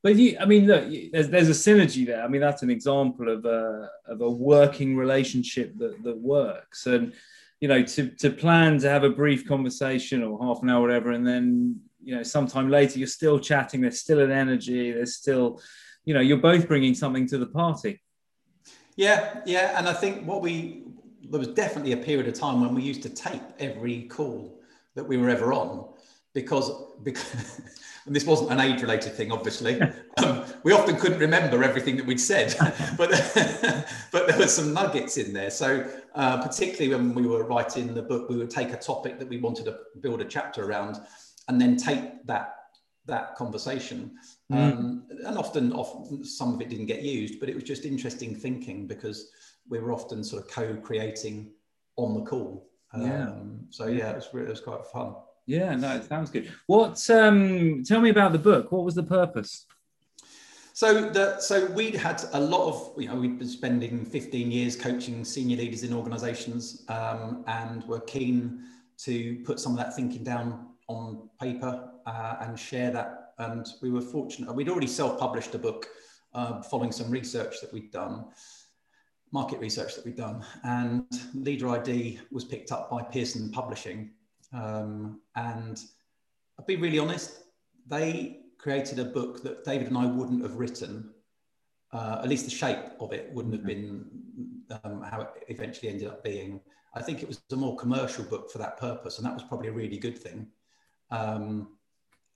But you, I mean, look, there's, there's a synergy there. I mean, that's an example of a of a working relationship that that works. And you know, to to plan to have a brief conversation or half an hour, whatever, and then you know, sometime later you're still chatting. There's still an energy. There's still, you know, you're both bringing something to the party. Yeah, yeah, and I think what we there was definitely a period of time when we used to tape every call that we were ever on because because and this wasn't an age related thing obviously. Um, we often couldn't remember everything that we'd said but but there were some nuggets in there. So uh, particularly when we were writing the book we would take a topic that we wanted to build a chapter around and then take that that conversation. Mm. um, and often often some of it didn't get used but it was just interesting thinking because we were often sort of co-creating on the call. Yeah. Um, so yeah it was, it was quite fun yeah, no, it sounds good. What? Um, tell me about the book. What was the purpose? So the so we'd had a lot of you know we'd been spending 15 years coaching senior leaders in organisations um, and were keen to put some of that thinking down on paper uh, and share that. And we were fortunate. We'd already self-published a book uh, following some research that we'd done, market research that we'd done, and Leader ID was picked up by Pearson Publishing um, and I'll be really honest, they created a book that David and I wouldn't have written. Uh, at least the shape of it wouldn't have been um, how it eventually ended up being. I think it was a more commercial book for that purpose, and that was probably a really good thing. Um,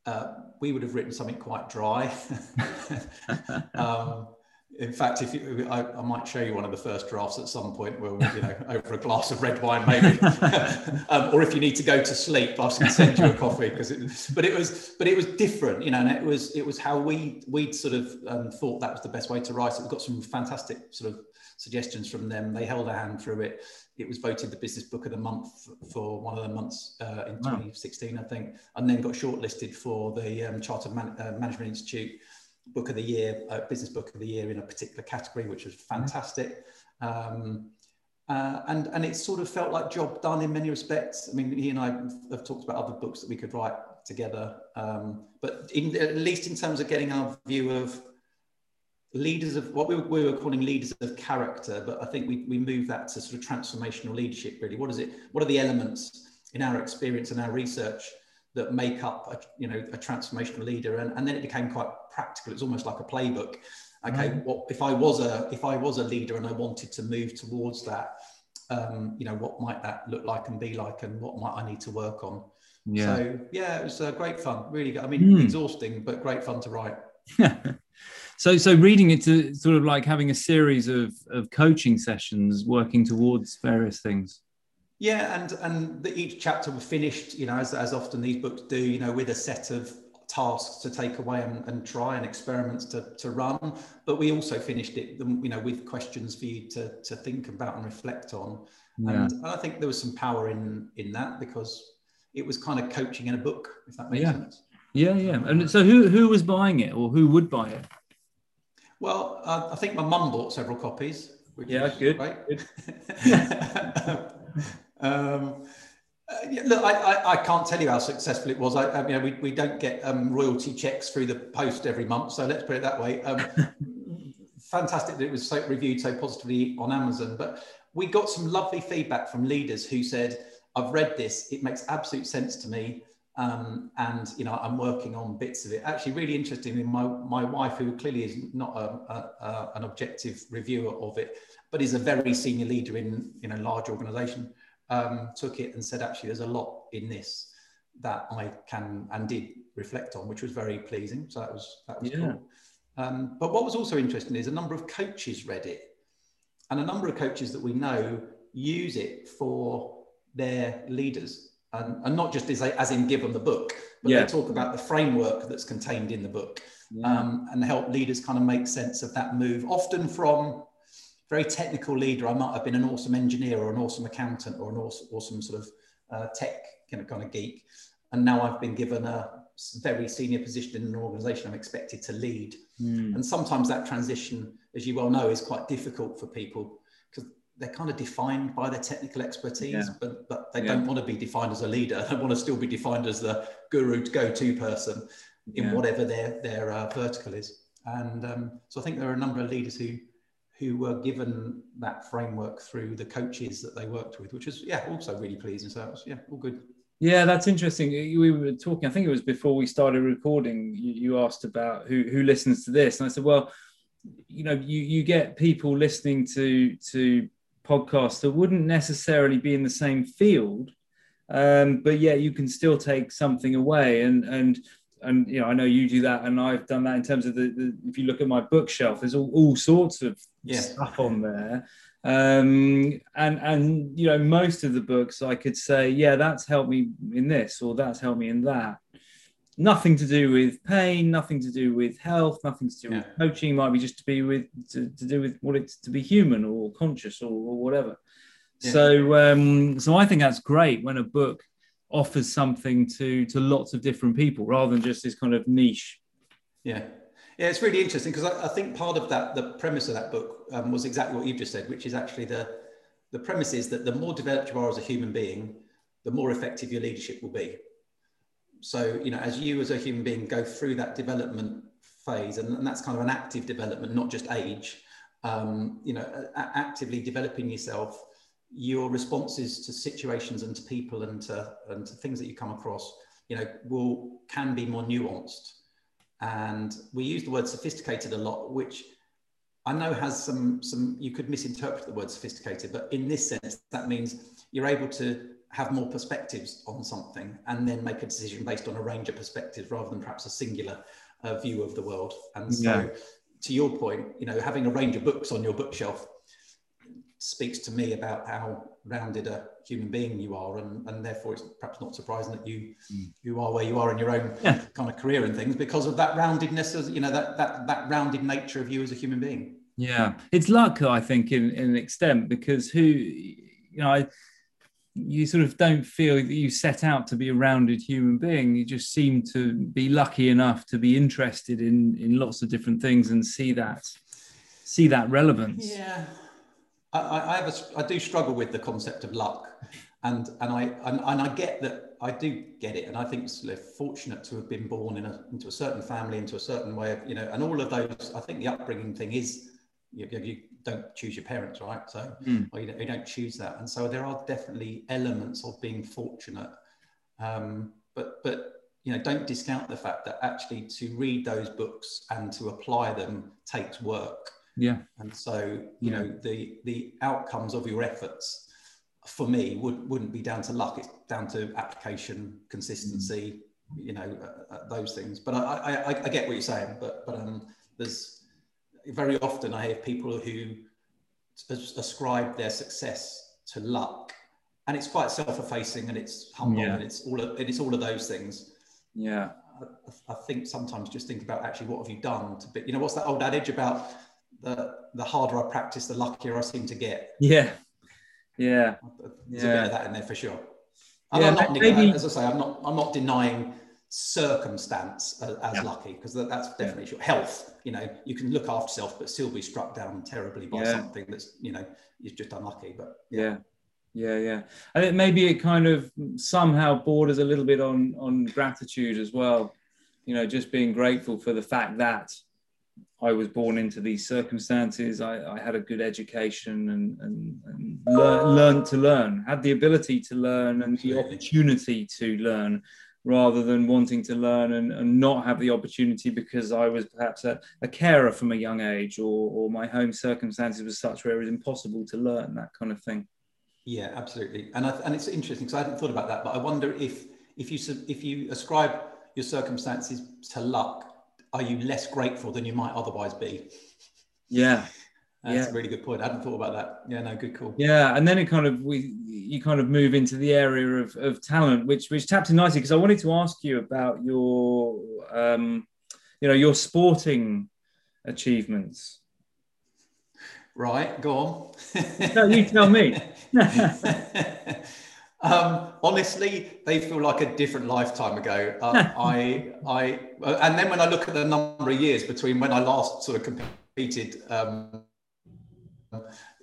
uh, we would have written something quite dry. um, in fact, if you, I, I, might show you one of the first drafts at some point, where you know, over a glass of red wine, maybe, um, or if you need to go to sleep, I can send you a coffee because. It, but it was, but it was different, you know, and it was, it was how we we sort of um, thought that was the best way to write it. We got some fantastic sort of suggestions from them. They held a hand through it. It was voted the business book of the month for one of the months uh, in wow. 2016, I think, and then got shortlisted for the um, Chartered Man- uh, Management Institute book of the year, uh, business book of the year in a particular category, which was fantastic. Um, uh, and and it sort of felt like job done in many respects. I mean, he and I have talked about other books that we could write together, um, but in, at least in terms of getting our view of leaders of what we were, we were, calling leaders of character, but I think we, we move that to sort of transformational leadership. Really, what is it? What are the elements in our experience and our research that make up a, you know a transformational leader? And, and then it became quite practical. It's almost like a playbook. Okay, mm. what if I was a if I was a leader and I wanted to move towards that? Um, you know, what might that look like and be like, and what might I need to work on? Yeah. So yeah, it was uh, great fun. Really good. I mean, mm. exhausting, but great fun to write. so so reading it to sort of like having a series of of coaching sessions working towards various things yeah and and the, each chapter was finished you know as, as often these books do you know with a set of tasks to take away and, and try and experiments to, to run but we also finished it you know with questions for you to, to think about and reflect on yeah. and i think there was some power in in that because it was kind of coaching in a book if that makes yeah. sense yeah yeah and so who who was buying it or who would buy it well uh, i think my mum bought several copies yeah good, right? good. um, uh, yeah, look, I, I, I, can't tell you how successful it was. I, I mean, we, we don't get um, royalty checks through the post every month, so let's put it that way. Um, fantastic that it was so reviewed so positively on Amazon, but we got some lovely feedback from leaders who said, "I've read this; it makes absolute sense to me." Um, and you know I'm working on bits of it. Actually, really interestingly, my my wife, who clearly is not a, a, a, an objective reviewer of it, but is a very senior leader in in a large organisation, um, took it and said, actually, there's a lot in this that I can and did reflect on, which was very pleasing. So that was that was yeah. cool. Um, but what was also interesting is a number of coaches read it, and a number of coaches that we know use it for their leaders, and, and not just as, as in give them the book, but yeah. they talk about the framework that's contained in the book, yeah. um, and help leaders kind of make sense of that move, often from very technical leader. I might have been an awesome engineer or an awesome accountant or an awesome, awesome sort of uh, tech kind of, kind of geek. And now I've been given a very senior position in an organization I'm expected to lead. Mm. And sometimes that transition, as you well know, is quite difficult for people because they're kind of defined by their technical expertise, yeah. but, but they yeah. don't want to be defined as a leader. They want to still be defined as the guru go-to person in yeah. whatever their, their uh, vertical is. And um, so I think there are a number of leaders who who were given that framework through the coaches that they worked with, which was yeah also really pleasing. So was, yeah, all good. Yeah, that's interesting. We were talking. I think it was before we started recording. You, you asked about who who listens to this, and I said, well, you know, you you get people listening to to podcasts that wouldn't necessarily be in the same field, um, but yet you can still take something away. And and and you know, I know you do that, and I've done that in terms of the, the if you look at my bookshelf, there's all, all sorts of yeah. stuff on there. Um, and and you know, most of the books I could say, yeah, that's helped me in this, or that's helped me in that. Nothing to do with pain, nothing to do with health, nothing to do yeah. with coaching. Might be just to be with to, to do with what it's to be human or conscious or, or whatever. Yeah. So um, so I think that's great when a book offers something to to lots of different people rather than just this kind of niche. Yeah. Yeah, it's really interesting because I, I, think part of that, the premise of that book um, was exactly what you've just said, which is actually the, the premise is that the more developed you are as a human being, the more effective your leadership will be. So, you know, as you as a human being go through that development phase, and, and that's kind of an active development, not just age, um, you know, actively developing yourself, your responses to situations and to people and to, and to things that you come across, you know, will can be more nuanced. And we use the word sophisticated a lot, which I know has some some you could misinterpret the word sophisticated, but in this sense, that means you're able to have more perspectives on something and then make a decision based on a range of perspectives rather than perhaps a singular uh, view of the world. And so, yeah. to your point, you know, having a range of books on your bookshelf speaks to me about how rounded a human being you are and, and therefore it's perhaps not surprising that you mm. you are where you are in your own yeah. kind of career and things because of that roundedness as you know that that that rounded nature of you as a human being. Yeah. It's luck i think in, in an extent because who you know I, you sort of don't feel that you set out to be a rounded human being. You just seem to be lucky enough to be interested in in lots of different things and see that see that relevance. Yeah I, I have a, I do struggle with the concept of luck, and and I and, and I get that I do get it, and I think it's fortunate to have been born in a, into a certain family, into a certain way of you know, and all of those. I think the upbringing thing is you, you don't choose your parents, right? So mm. you, don't, you, don't, choose that, and so there are definitely elements of being fortunate, um, but but you know, don't discount the fact that actually to read those books and to apply them takes work yeah. And so, you know, the the outcomes of your efforts for me would, wouldn't be down to luck. It's down to application, consistency, mm. you know, uh, uh, those things. But I, I, I get what you're saying. But but um, there's very often I have people who ascribe their success to luck, and it's quite self-effacing and it's humble yeah. and it's all of, and it's all of those things. Yeah. I, I think sometimes just think about actually what have you done to be, you know, what's that old adage about the the harder I practice, the luckier I seem to get. Yeah, yeah, there's yeah. a bit of that in there for sure. And yeah, I'm not, maybe, as I say, I'm not I'm not denying circumstance as, as yeah. lucky because that, that's definitely yeah. sure. Health, you know, you can look after yourself, but still be struck down terribly by something that's you know is just unlucky. But yeah. Yeah, yeah. I think maybe it kind of somehow borders a little bit on on gratitude as well. You know, just being grateful for the fact that I was born into these circumstances. I, I had a good education and, and, and lear, learned to learn, had the ability to learn and the opportunity to learn rather than wanting to learn and, and not have the opportunity because I was perhaps a, a carer from a young age or, or my home circumstances were such where it was impossible to learn that kind of thing. Yeah, absolutely. And, I, and it's interesting because I hadn't thought about that, but I wonder if, if, you, if you ascribe your circumstances to luck, are you less grateful than you might otherwise be? Yeah. That's yeah. a really good point. I hadn't thought about that. Yeah, no, good call. Yeah, and then it kind of we you kind of move into the area of, of talent, which which taps in nicely because I wanted to ask you about your um, you know your sporting achievements. Right, go on. no, you tell me. Um, honestly, they feel like a different lifetime ago. Uh, I, I, uh, and then when I look at the number of years between when I last sort of competed, um,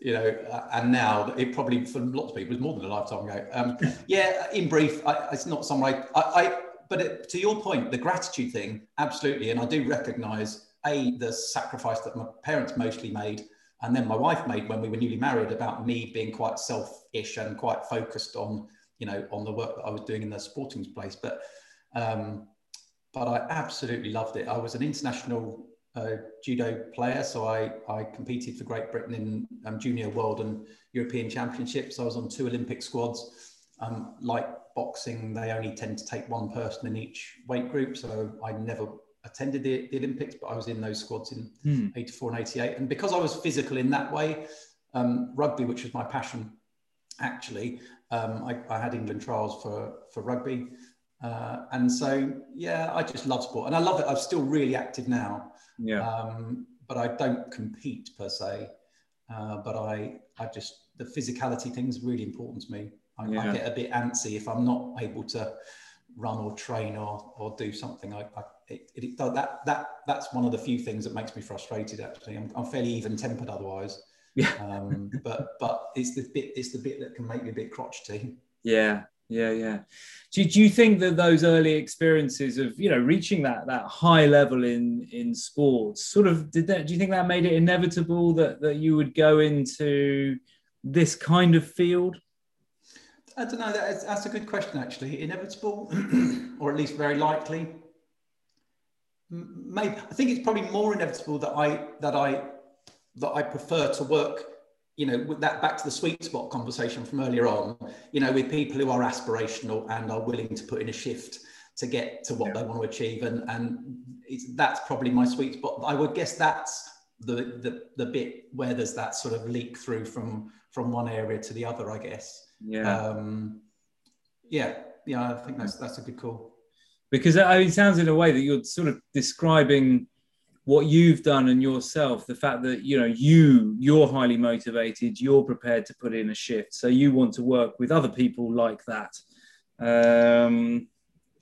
you know, uh, and now, it probably for lots of people is more than a lifetime ago. Um, yeah, in brief, I, it's not something I, I, but it, to your point, the gratitude thing, absolutely, and I do recognise a the sacrifice that my parents mostly made and then my wife made when we were newly married about me being quite selfish and quite focused on you know on the work that I was doing in the sporting place. But um, but I absolutely loved it. I was an international uh, judo player, so I I competed for Great Britain in um, junior world and European championships. I was on two Olympic squads. Um, like boxing, they only tend to take one person in each weight group, so I never attended the, the Olympics, but I was in those squads in hmm. 84 and 88. And because I was physical in that way, um, rugby, which was my passion, actually, um, I, I, had England trials for, for rugby. Uh, and so, yeah, I just love sport and I love it. I'm still really active now. Yeah. Um, but I don't compete per se. Uh, but I, I just, the physicality thing is really important to me. I, yeah. I, get a bit antsy if I'm not able to run or train or, or do something. I, I it, it, that that that's one of the few things that makes me frustrated. Actually, I'm, I'm fairly even tempered otherwise. Yeah. um, but but it's the bit it's the bit that can make me a bit crotchety. Yeah, yeah, yeah. Do, do you think that those early experiences of you know reaching that that high level in in sports sort of did that? Do you think that made it inevitable that that you would go into this kind of field? I don't know. That's, that's a good question, actually. Inevitable, or at least very likely maybe I think it's probably more inevitable that I that I that I prefer to work you know with that back to the sweet spot conversation from earlier on you know with people who are aspirational and are willing to put in a shift to get to what yeah. they want to achieve and and that's probably my sweet spot i would guess that's the, the the bit where there's that sort of leak through from from one area to the other i guess yeah. Um yeah yeah i think that's that's a good call. Because I mean, it sounds in a way that you're sort of describing what you've done and yourself the fact that you know you you're highly motivated you're prepared to put in a shift so you want to work with other people like that. Um,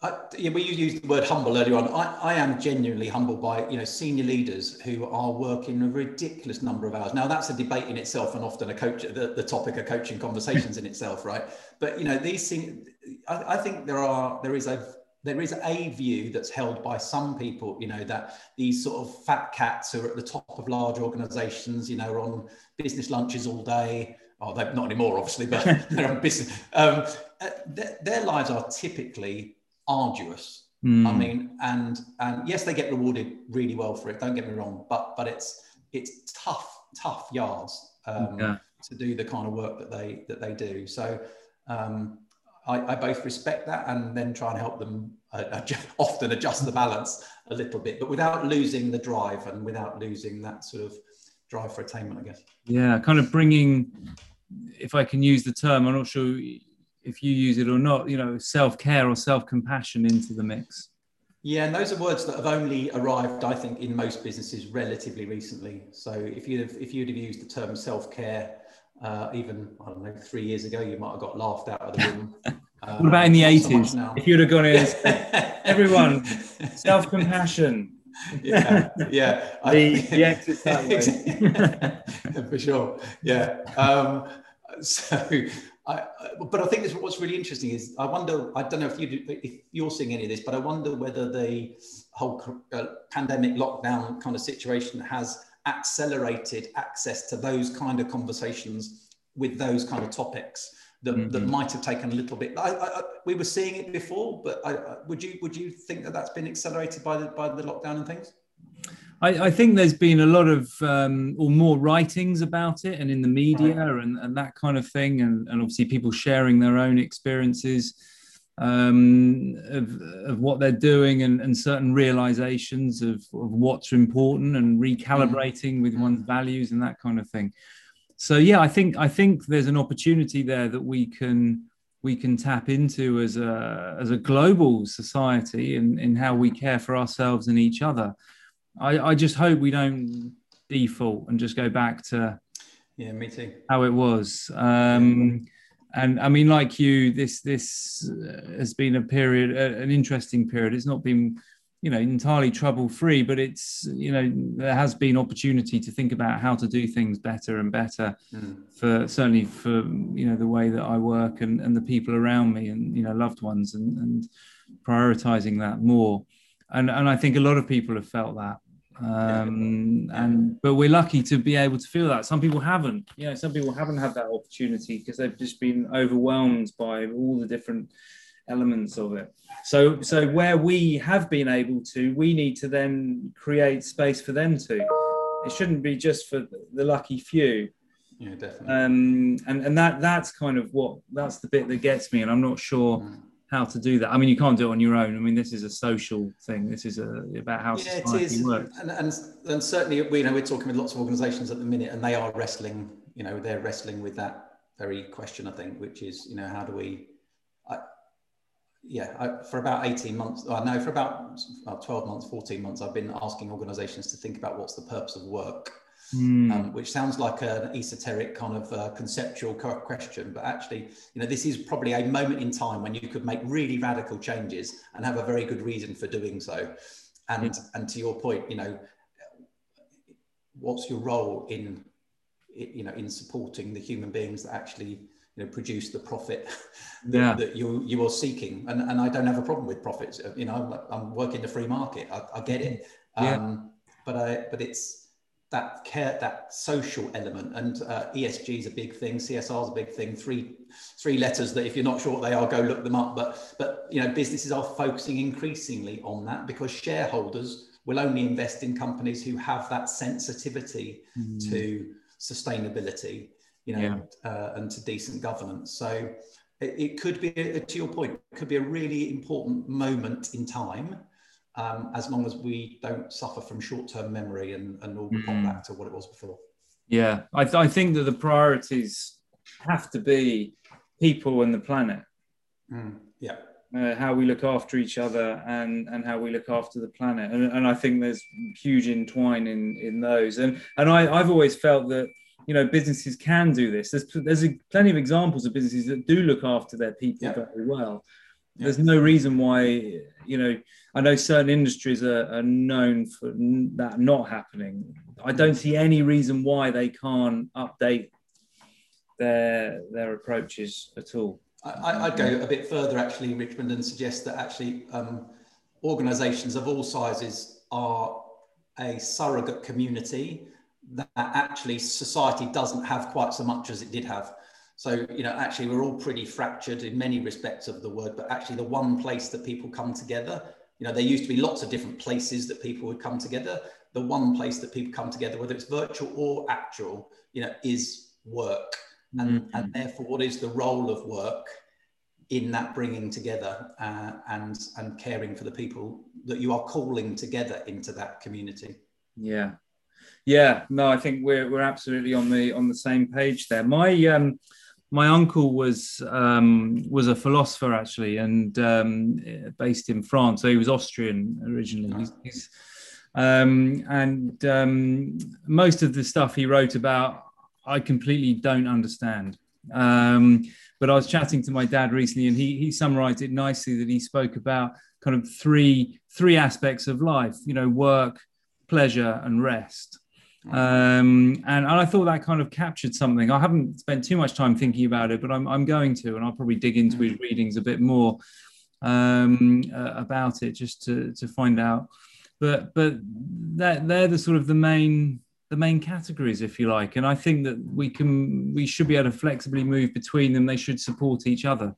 I, yeah, you used the word humble earlier on. I, I am genuinely humbled by you know senior leaders who are working a ridiculous number of hours. Now that's a debate in itself, and often a coach the, the topic of coaching conversations in itself, right? But you know these things. I, I think there are there is a there is a view that's held by some people, you know, that these sort of fat cats who are at the top of large organizations, you know, are on business lunches all day. Oh, they're not anymore, obviously, but they're on business. Um, uh, their, lives are typically arduous. Mm. I mean, and and yes, they get rewarded really well for it. Don't get me wrong, but but it's it's tough, tough yards um, yeah. to do the kind of work that they that they do. So um, I, I, both respect that and then try and help them uh, adjust, often adjust the balance a little bit, but without losing the drive and without losing that sort of drive for attainment, I guess. Yeah, kind of bringing, if I can use the term, I'm not sure if you use it or not, you know, self care or self compassion into the mix. Yeah, and those are words that have only arrived, I think, in most businesses relatively recently. So if you'd have, if you'd have used the term self care uh, even I don't know three years ago, you might have got laughed out of the room. Uh, what about in the eighties? So if you'd have gone in, everyone, self compassion. yeah, yeah. the, the exit that way. for sure. Yeah. Um, so, I, but I think this, what's really interesting is I wonder. I don't know if you do, if you're seeing any of this, but I wonder whether the whole uh, pandemic lockdown kind of situation has accelerated access to those kind of conversations with those kind of topics that, mm-hmm. that might have taken a little bit. I, I, we were seeing it before, but I, would you would you think that that's been accelerated by the by the lockdown and things? I, I think there's been a lot of um, or more writings about it, and in the media right. and, and that kind of thing, and, and obviously people sharing their own experiences um, of, of what they're doing and, and certain realizations of, of what's important and recalibrating with one's values and that kind of thing. So yeah, I think I think there's an opportunity there that we can we can tap into as a as a global society in, in how we care for ourselves and each other. I, I just hope we don't default and just go back to yeah, me too. How it was. Um, and I mean, like you, this this uh, has been a period, an interesting period. It's not been, you know, entirely trouble free, but it's you know there has been opportunity to think about how to do things better and better, mm. for certainly for you know the way that I work and and the people around me and you know loved ones and and prioritizing that more, and and I think a lot of people have felt that. um, and but we're lucky to be able to feel that. Some people haven't. You know some people haven't had that opportunity because they've just been overwhelmed by all the different elements of it. So so where we have been able to we need to then create space for them to. It shouldn't be just for the lucky few. Yeah definitely. Um and and that that's kind of what that's the bit that gets me and i'm not sure mm how to do that. I mean, you can't do it on your own. I mean, this is a social thing. This is a, about how yeah, society it is. works. And, and, and certainly, we you know we're talking with lots of organisations at the minute, and they are wrestling. You know, they're wrestling with that very question. I think, which is, you know, how do we? I, yeah, I, for about 18 months, I know for about, about 12 months, 14 months, I've been asking organizations to think about what's the purpose of work Mm. Um, which sounds like an esoteric kind of uh, conceptual question, but actually, you know, this is probably a moment in time when you could make really radical changes and have a very good reason for doing so. And and to your point, you know, what's your role in, you know, in supporting the human beings that actually you know produce the profit that, yeah. that, you you are seeking and and I don't have a problem with profits you know I'm, I'm working the free market I, I get it um, yeah. but I but it's that care, that social element, and uh, ESG is a big thing. CSR is a big thing. Three, three letters that if you're not sure what they are, go look them up. But, but you know, businesses are focusing increasingly on that because shareholders will only invest in companies who have that sensitivity mm. to sustainability, you know, yeah. uh, and to decent governance. So it, it could be, to your point, it could be a really important moment in time um, as long as we don't suffer from short-term memory and, and all mm. pop back to what it was before. Yeah, I, th- I think that the priorities have to be people and the planet. Mm. Yeah. Uh, how we look after each other and and how we look after the planet and, and I think there's huge entwine in in those and and I, I've always felt that you know businesses can do this there's there's a, plenty of examples of businesses that do look after their people yeah. very well yeah. there's no reason why you know i know certain industries are, are, known for that not happening. I don't see any reason why they can't update their their approaches at all. I, would go a bit further actually richmond and suggest that actually um, organizations of all sizes are a surrogate community that actually society doesn't have quite so much as it did have. So, you know, actually, we're all pretty fractured in many respects of the word, but actually, the one place that people come together, you know, there used to be lots of different places that people would come together. The one place that people come together, whether it's virtual or actual, you know, is work. And, mm-hmm. and therefore, what is the role of work in that bringing together uh, and, and caring for the people that you are calling together into that community? Yeah. Yeah, no, I think we're we're absolutely on the on the same page there. My um, my uncle was um, was a philosopher actually, and um, based in France. So he was Austrian originally. He's, he's, um, and um, most of the stuff he wrote about, I completely don't understand. Um, but I was chatting to my dad recently, and he he summarised it nicely. That he spoke about kind of three three aspects of life. You know, work, pleasure, and rest. Um, and, and I thought that kind of captured something. I haven't spent too much time thinking about it, but I'm, I'm going to, and I'll probably dig into his readings a bit more um, uh, about it just to, to find out. But but that they're the sort of the main the main categories, if you like. And I think that we can we should be able to flexibly move between them. They should support each other.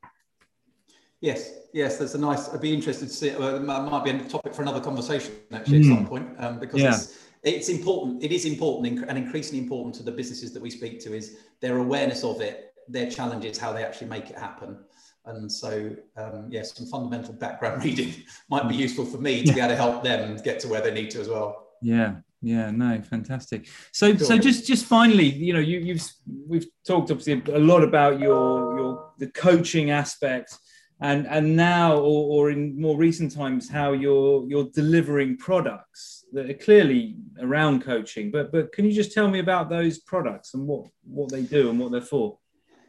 Yes, yes, that's a nice. I'd be interested to see. It, uh, might be a topic for another conversation actually mm. at some point um, because yeah it's important. It is important and increasingly important to the businesses that we speak to is their awareness of it, their challenges, how they actually make it happen. And so, um, yes, some fundamental background reading might be useful for me to be able to help them get to where they need to as well. Yeah, yeah, no, fantastic. So, so just just finally, you know, you, you've we've talked obviously a lot about your your the coaching aspect and and now or, or in more recent times how you're you're delivering products that are clearly around coaching but but can you just tell me about those products and what what they do and what they're for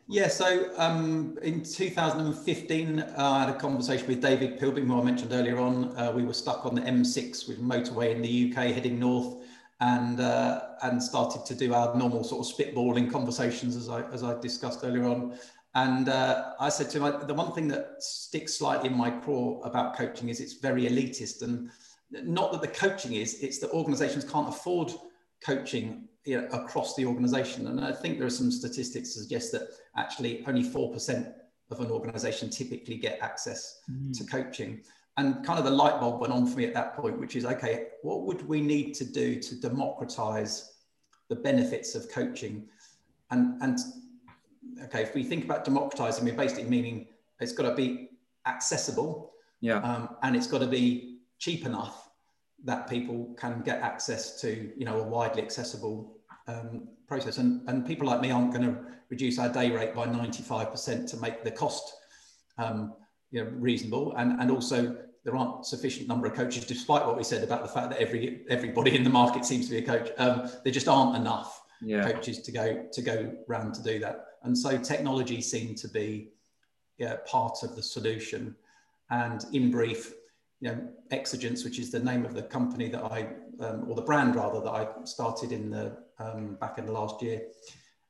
yeah, so um, in 2015, uh, I had a conversation with David Pilbeam, who I mentioned earlier on. Uh, we were stuck on the M6 with motorway in the UK heading north, and uh, and started to do our normal sort of spitballing conversations as I as I discussed earlier on. And uh, I said to him, the one thing that sticks slightly in my craw about coaching is it's very elitist. And, not that the coaching is, it's that organizations can't afford coaching you know, across the organization. And I think there are some statistics to suggest that actually only 4% of an organization typically get access mm. to coaching. And kind of the light bulb went on for me at that point, which is okay, what would we need to do to democratize the benefits of coaching? And, and okay, if we think about democratizing, we're basically meaning it's got to be accessible yeah. Um, and it's got to be cheap enough that people can get access to, you know, a widely accessible um, process. And, and people like me aren't going to reduce our day rate by 95% to make the cost um, you know, reasonable. And, and also there aren't sufficient number of coaches, despite what we said about the fact that every everybody in the market seems to be a coach. Um, there just aren't enough yeah. coaches to go to go round to do that. And so technology seemed to be yeah, part of the solution. And in brief, you know, Exigence, which is the name of the company that I, um, or the brand rather, that I started in the um, back in the last year,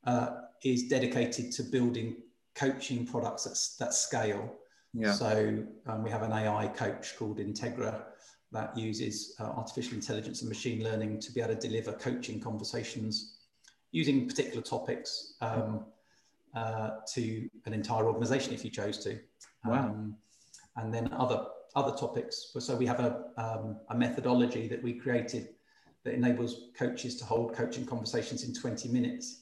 uh, is dedicated to building coaching products that, that scale. Yeah. So um, we have an AI coach called Integra that uses uh, artificial intelligence and machine learning to be able to deliver coaching conversations using particular topics um, uh, to an entire organization if you chose to. Wow. Um, and then other other topics. So we have a, um, a methodology that we created that enables coaches to hold coaching conversations in 20 minutes.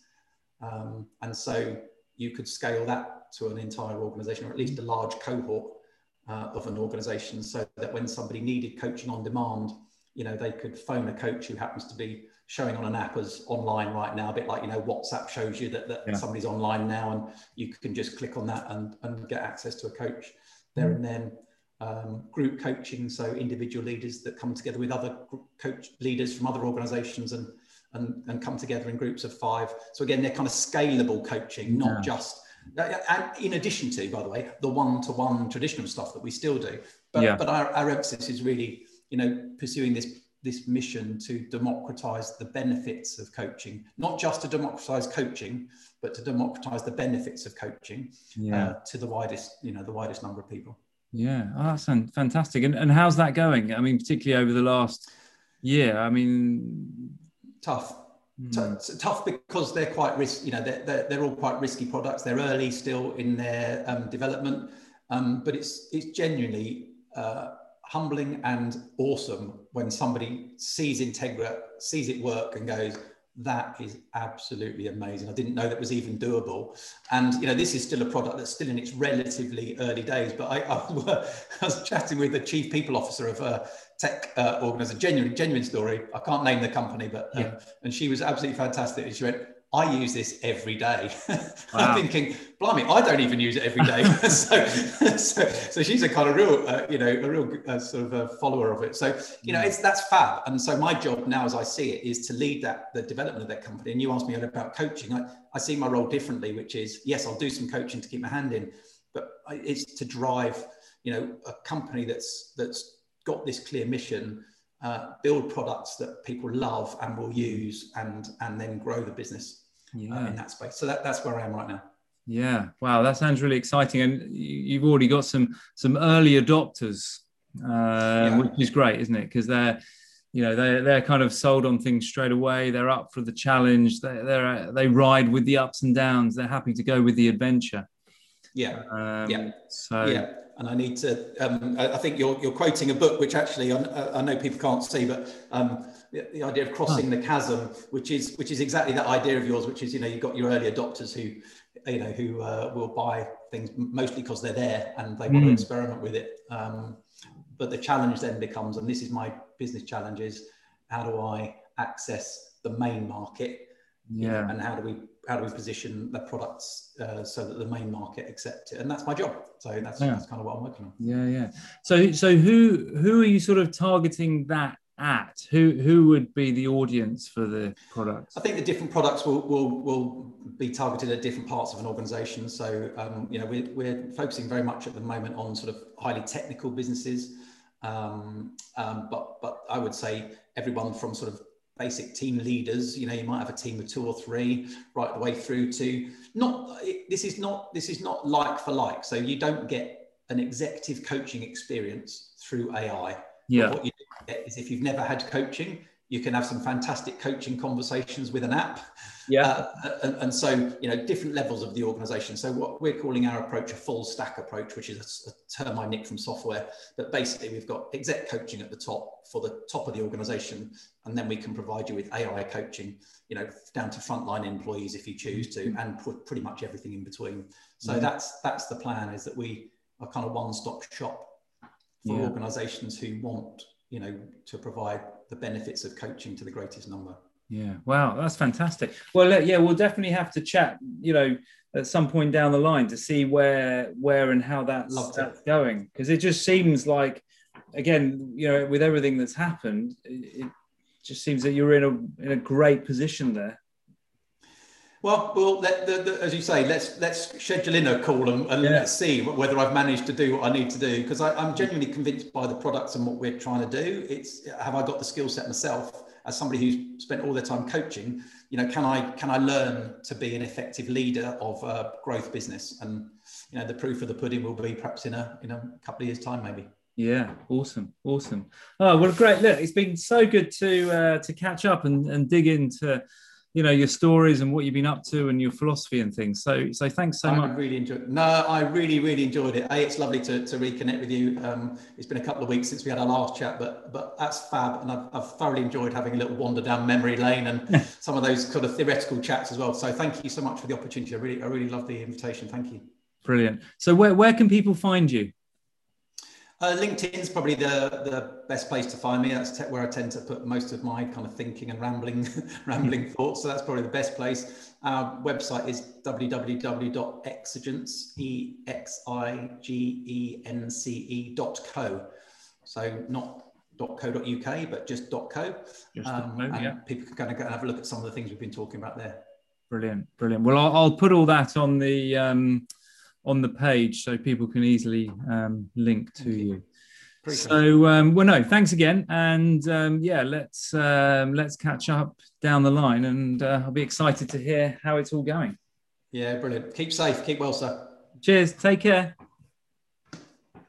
Um, and so you could scale that to an entire organization or at least a large cohort uh, of an organization so that when somebody needed coaching on demand, you know, they could phone a coach who happens to be showing on an app as online right now, a bit like, you know, WhatsApp shows you that, that yeah. somebody's online now and you can just click on that and, and get access to a coach there mm. and then. Um, group coaching, so individual leaders that come together with other coach leaders from other organizations and, and, and come together in groups of five. So again, they're kind of scalable coaching, not yeah. just, and in addition to, by the way, the one-to-one traditional stuff that we still do. But, yeah. but our, our emphasis is really, you know, pursuing this this mission to democratize the benefits of coaching, not just to democratize coaching, but to democratize the benefits of coaching yeah. uh, to the widest, you know, the widest number of people. Yeah, oh, that's fantastic. And, and how's that going? I mean, particularly over the last year. I mean, tough. Mm. tough because they're quite risk. You know, they're, they're, they're all quite risky products. They're early still in their um, development, um, but it's it's genuinely uh, humbling and awesome when somebody sees Integra, sees it work, and goes, that is absolutely amazing. I didn't know that was even doable. And you know, this is still a product that's still in its relatively early days. But I, I, I was chatting with the chief people officer of a tech uh, organization, genuine, genuine story. I can't name the company, but um, yeah. and she was absolutely fantastic. And she went, I use this every day. Wow. I'm thinking, blimey, I don't even use it every day. so, so, so, she's a kind of real, uh, you know, a real uh, sort of a follower of it. So, you know, it's that's fab. And so my job now, as I see it, is to lead that the development of that company. And you asked me about coaching. I, I see my role differently, which is yes, I'll do some coaching to keep my hand in, but it's to drive, you know, a company that's that's got this clear mission uh, build products that people love and will use and and then grow the business yeah. uh, in that space. So that, that's where I am right now. Yeah, wow, that sounds really exciting, and you've already got some some early adopters, uh, yeah. which is great, isn't it? Because they're you know they're they're kind of sold on things straight away. They're up for the challenge. They they they ride with the ups and downs. They're happy to go with the adventure. Yeah, um, yeah. So yeah, and I need to. Um, I, I, think you're you're quoting a book, which actually I, I know people can't see, but. Um, the, the idea of crossing oh. the chasm, which is which is exactly that idea of yours, which is you know you've got your early adopters who you know who uh, will buy things mostly because they're there and they mm. want to experiment with it. Um, but the challenge then becomes, and this is my business challenge, is how do I access the main market? Yeah. and how do we how do we position the products uh, so that the main market accept it? And that's my job. So that's, yeah. that's kind of what I'm working on. Yeah, yeah. So so who who are you sort of targeting that at? Who who would be the audience for the products? I think the different products will will, will be targeted at different parts of an organisation. So um, you know we're, we're focusing very much at the moment on sort of highly technical businesses, um, um, but but I would say everyone from sort of basic team leaders you know you might have a team of two or three right the way through to not this is not this is not like for like so you don't get an executive coaching experience through ai Yeah. But what you get is if you've never had coaching, you can have some fantastic coaching conversations with an app. Yeah. Uh, and, and, so, you know, different levels of the organization. So, what we're calling our approach a full stack approach, which is a, a term I nicked from software. But basically, we've got exec coaching at the top for the top of the organization. And then we can provide you with AI coaching, you know, down to frontline employees if you choose to, and put pretty much everything in between. So, that's that's the plan is that we are kind of one stop shop for yeah. organizations who want, you know, to provide the benefits of coaching to the greatest number. Yeah. Wow, that's fantastic. Well, yeah, we'll definitely have to chat. You know, at some point down the line to see where where and how that's, that's going because it just seems like again you know with everything that's happened it, it just seems that you're in a in a great position there well, well, let, the, the, as you say, let's let's schedule in a call and, and yeah. let's see whether I've managed to do what I need to do because I'm genuinely convinced by the products and what we're trying to do. It's have I got the skill set myself as somebody who's spent all their time coaching? You know, can I can I learn to be an effective leader of a growth business? And you know, the proof of the pudding will be perhaps in a in a couple of years' time, maybe. Yeah, awesome, awesome. Oh, well, great! Look, it's been so good to uh, to catch up and, and dig into you know your stories and what you've been up to and your philosophy and things. So so thanks so I much. I really enjoyed. No, I really really enjoyed it. A, it's lovely to, to reconnect with you. Um, it's been a couple of weeks since we had our last chat, but but that's fab, and I've, I've thoroughly enjoyed having a little wander down memory lane and some of those kind of theoretical chats as well. So thank you so much for the opportunity. I really I really love the invitation. Thank you. Brilliant. So where where can people find you? Uh, LinkedIn is probably the, the best place to find me. That's te- where I tend to put most of my kind of thinking and rambling rambling thoughts. So that's probably the best place. Our website is www.exigence, X I G N C dot co. So not .co.uk, but just .co. Just um, and yeah. people can kind of go and have a look at some of the things we've been talking about there. Brilliant, brilliant. Well, I'll, I'll put all that on the um, on the page so people can easily um, link to you. so um, well no thanks again. And um, yeah let's um, let's catch up down the line and uh, i'll be excited to hear how it's all going. Yeah brilliant. Keep safe. Keep well sir. Cheers. Take care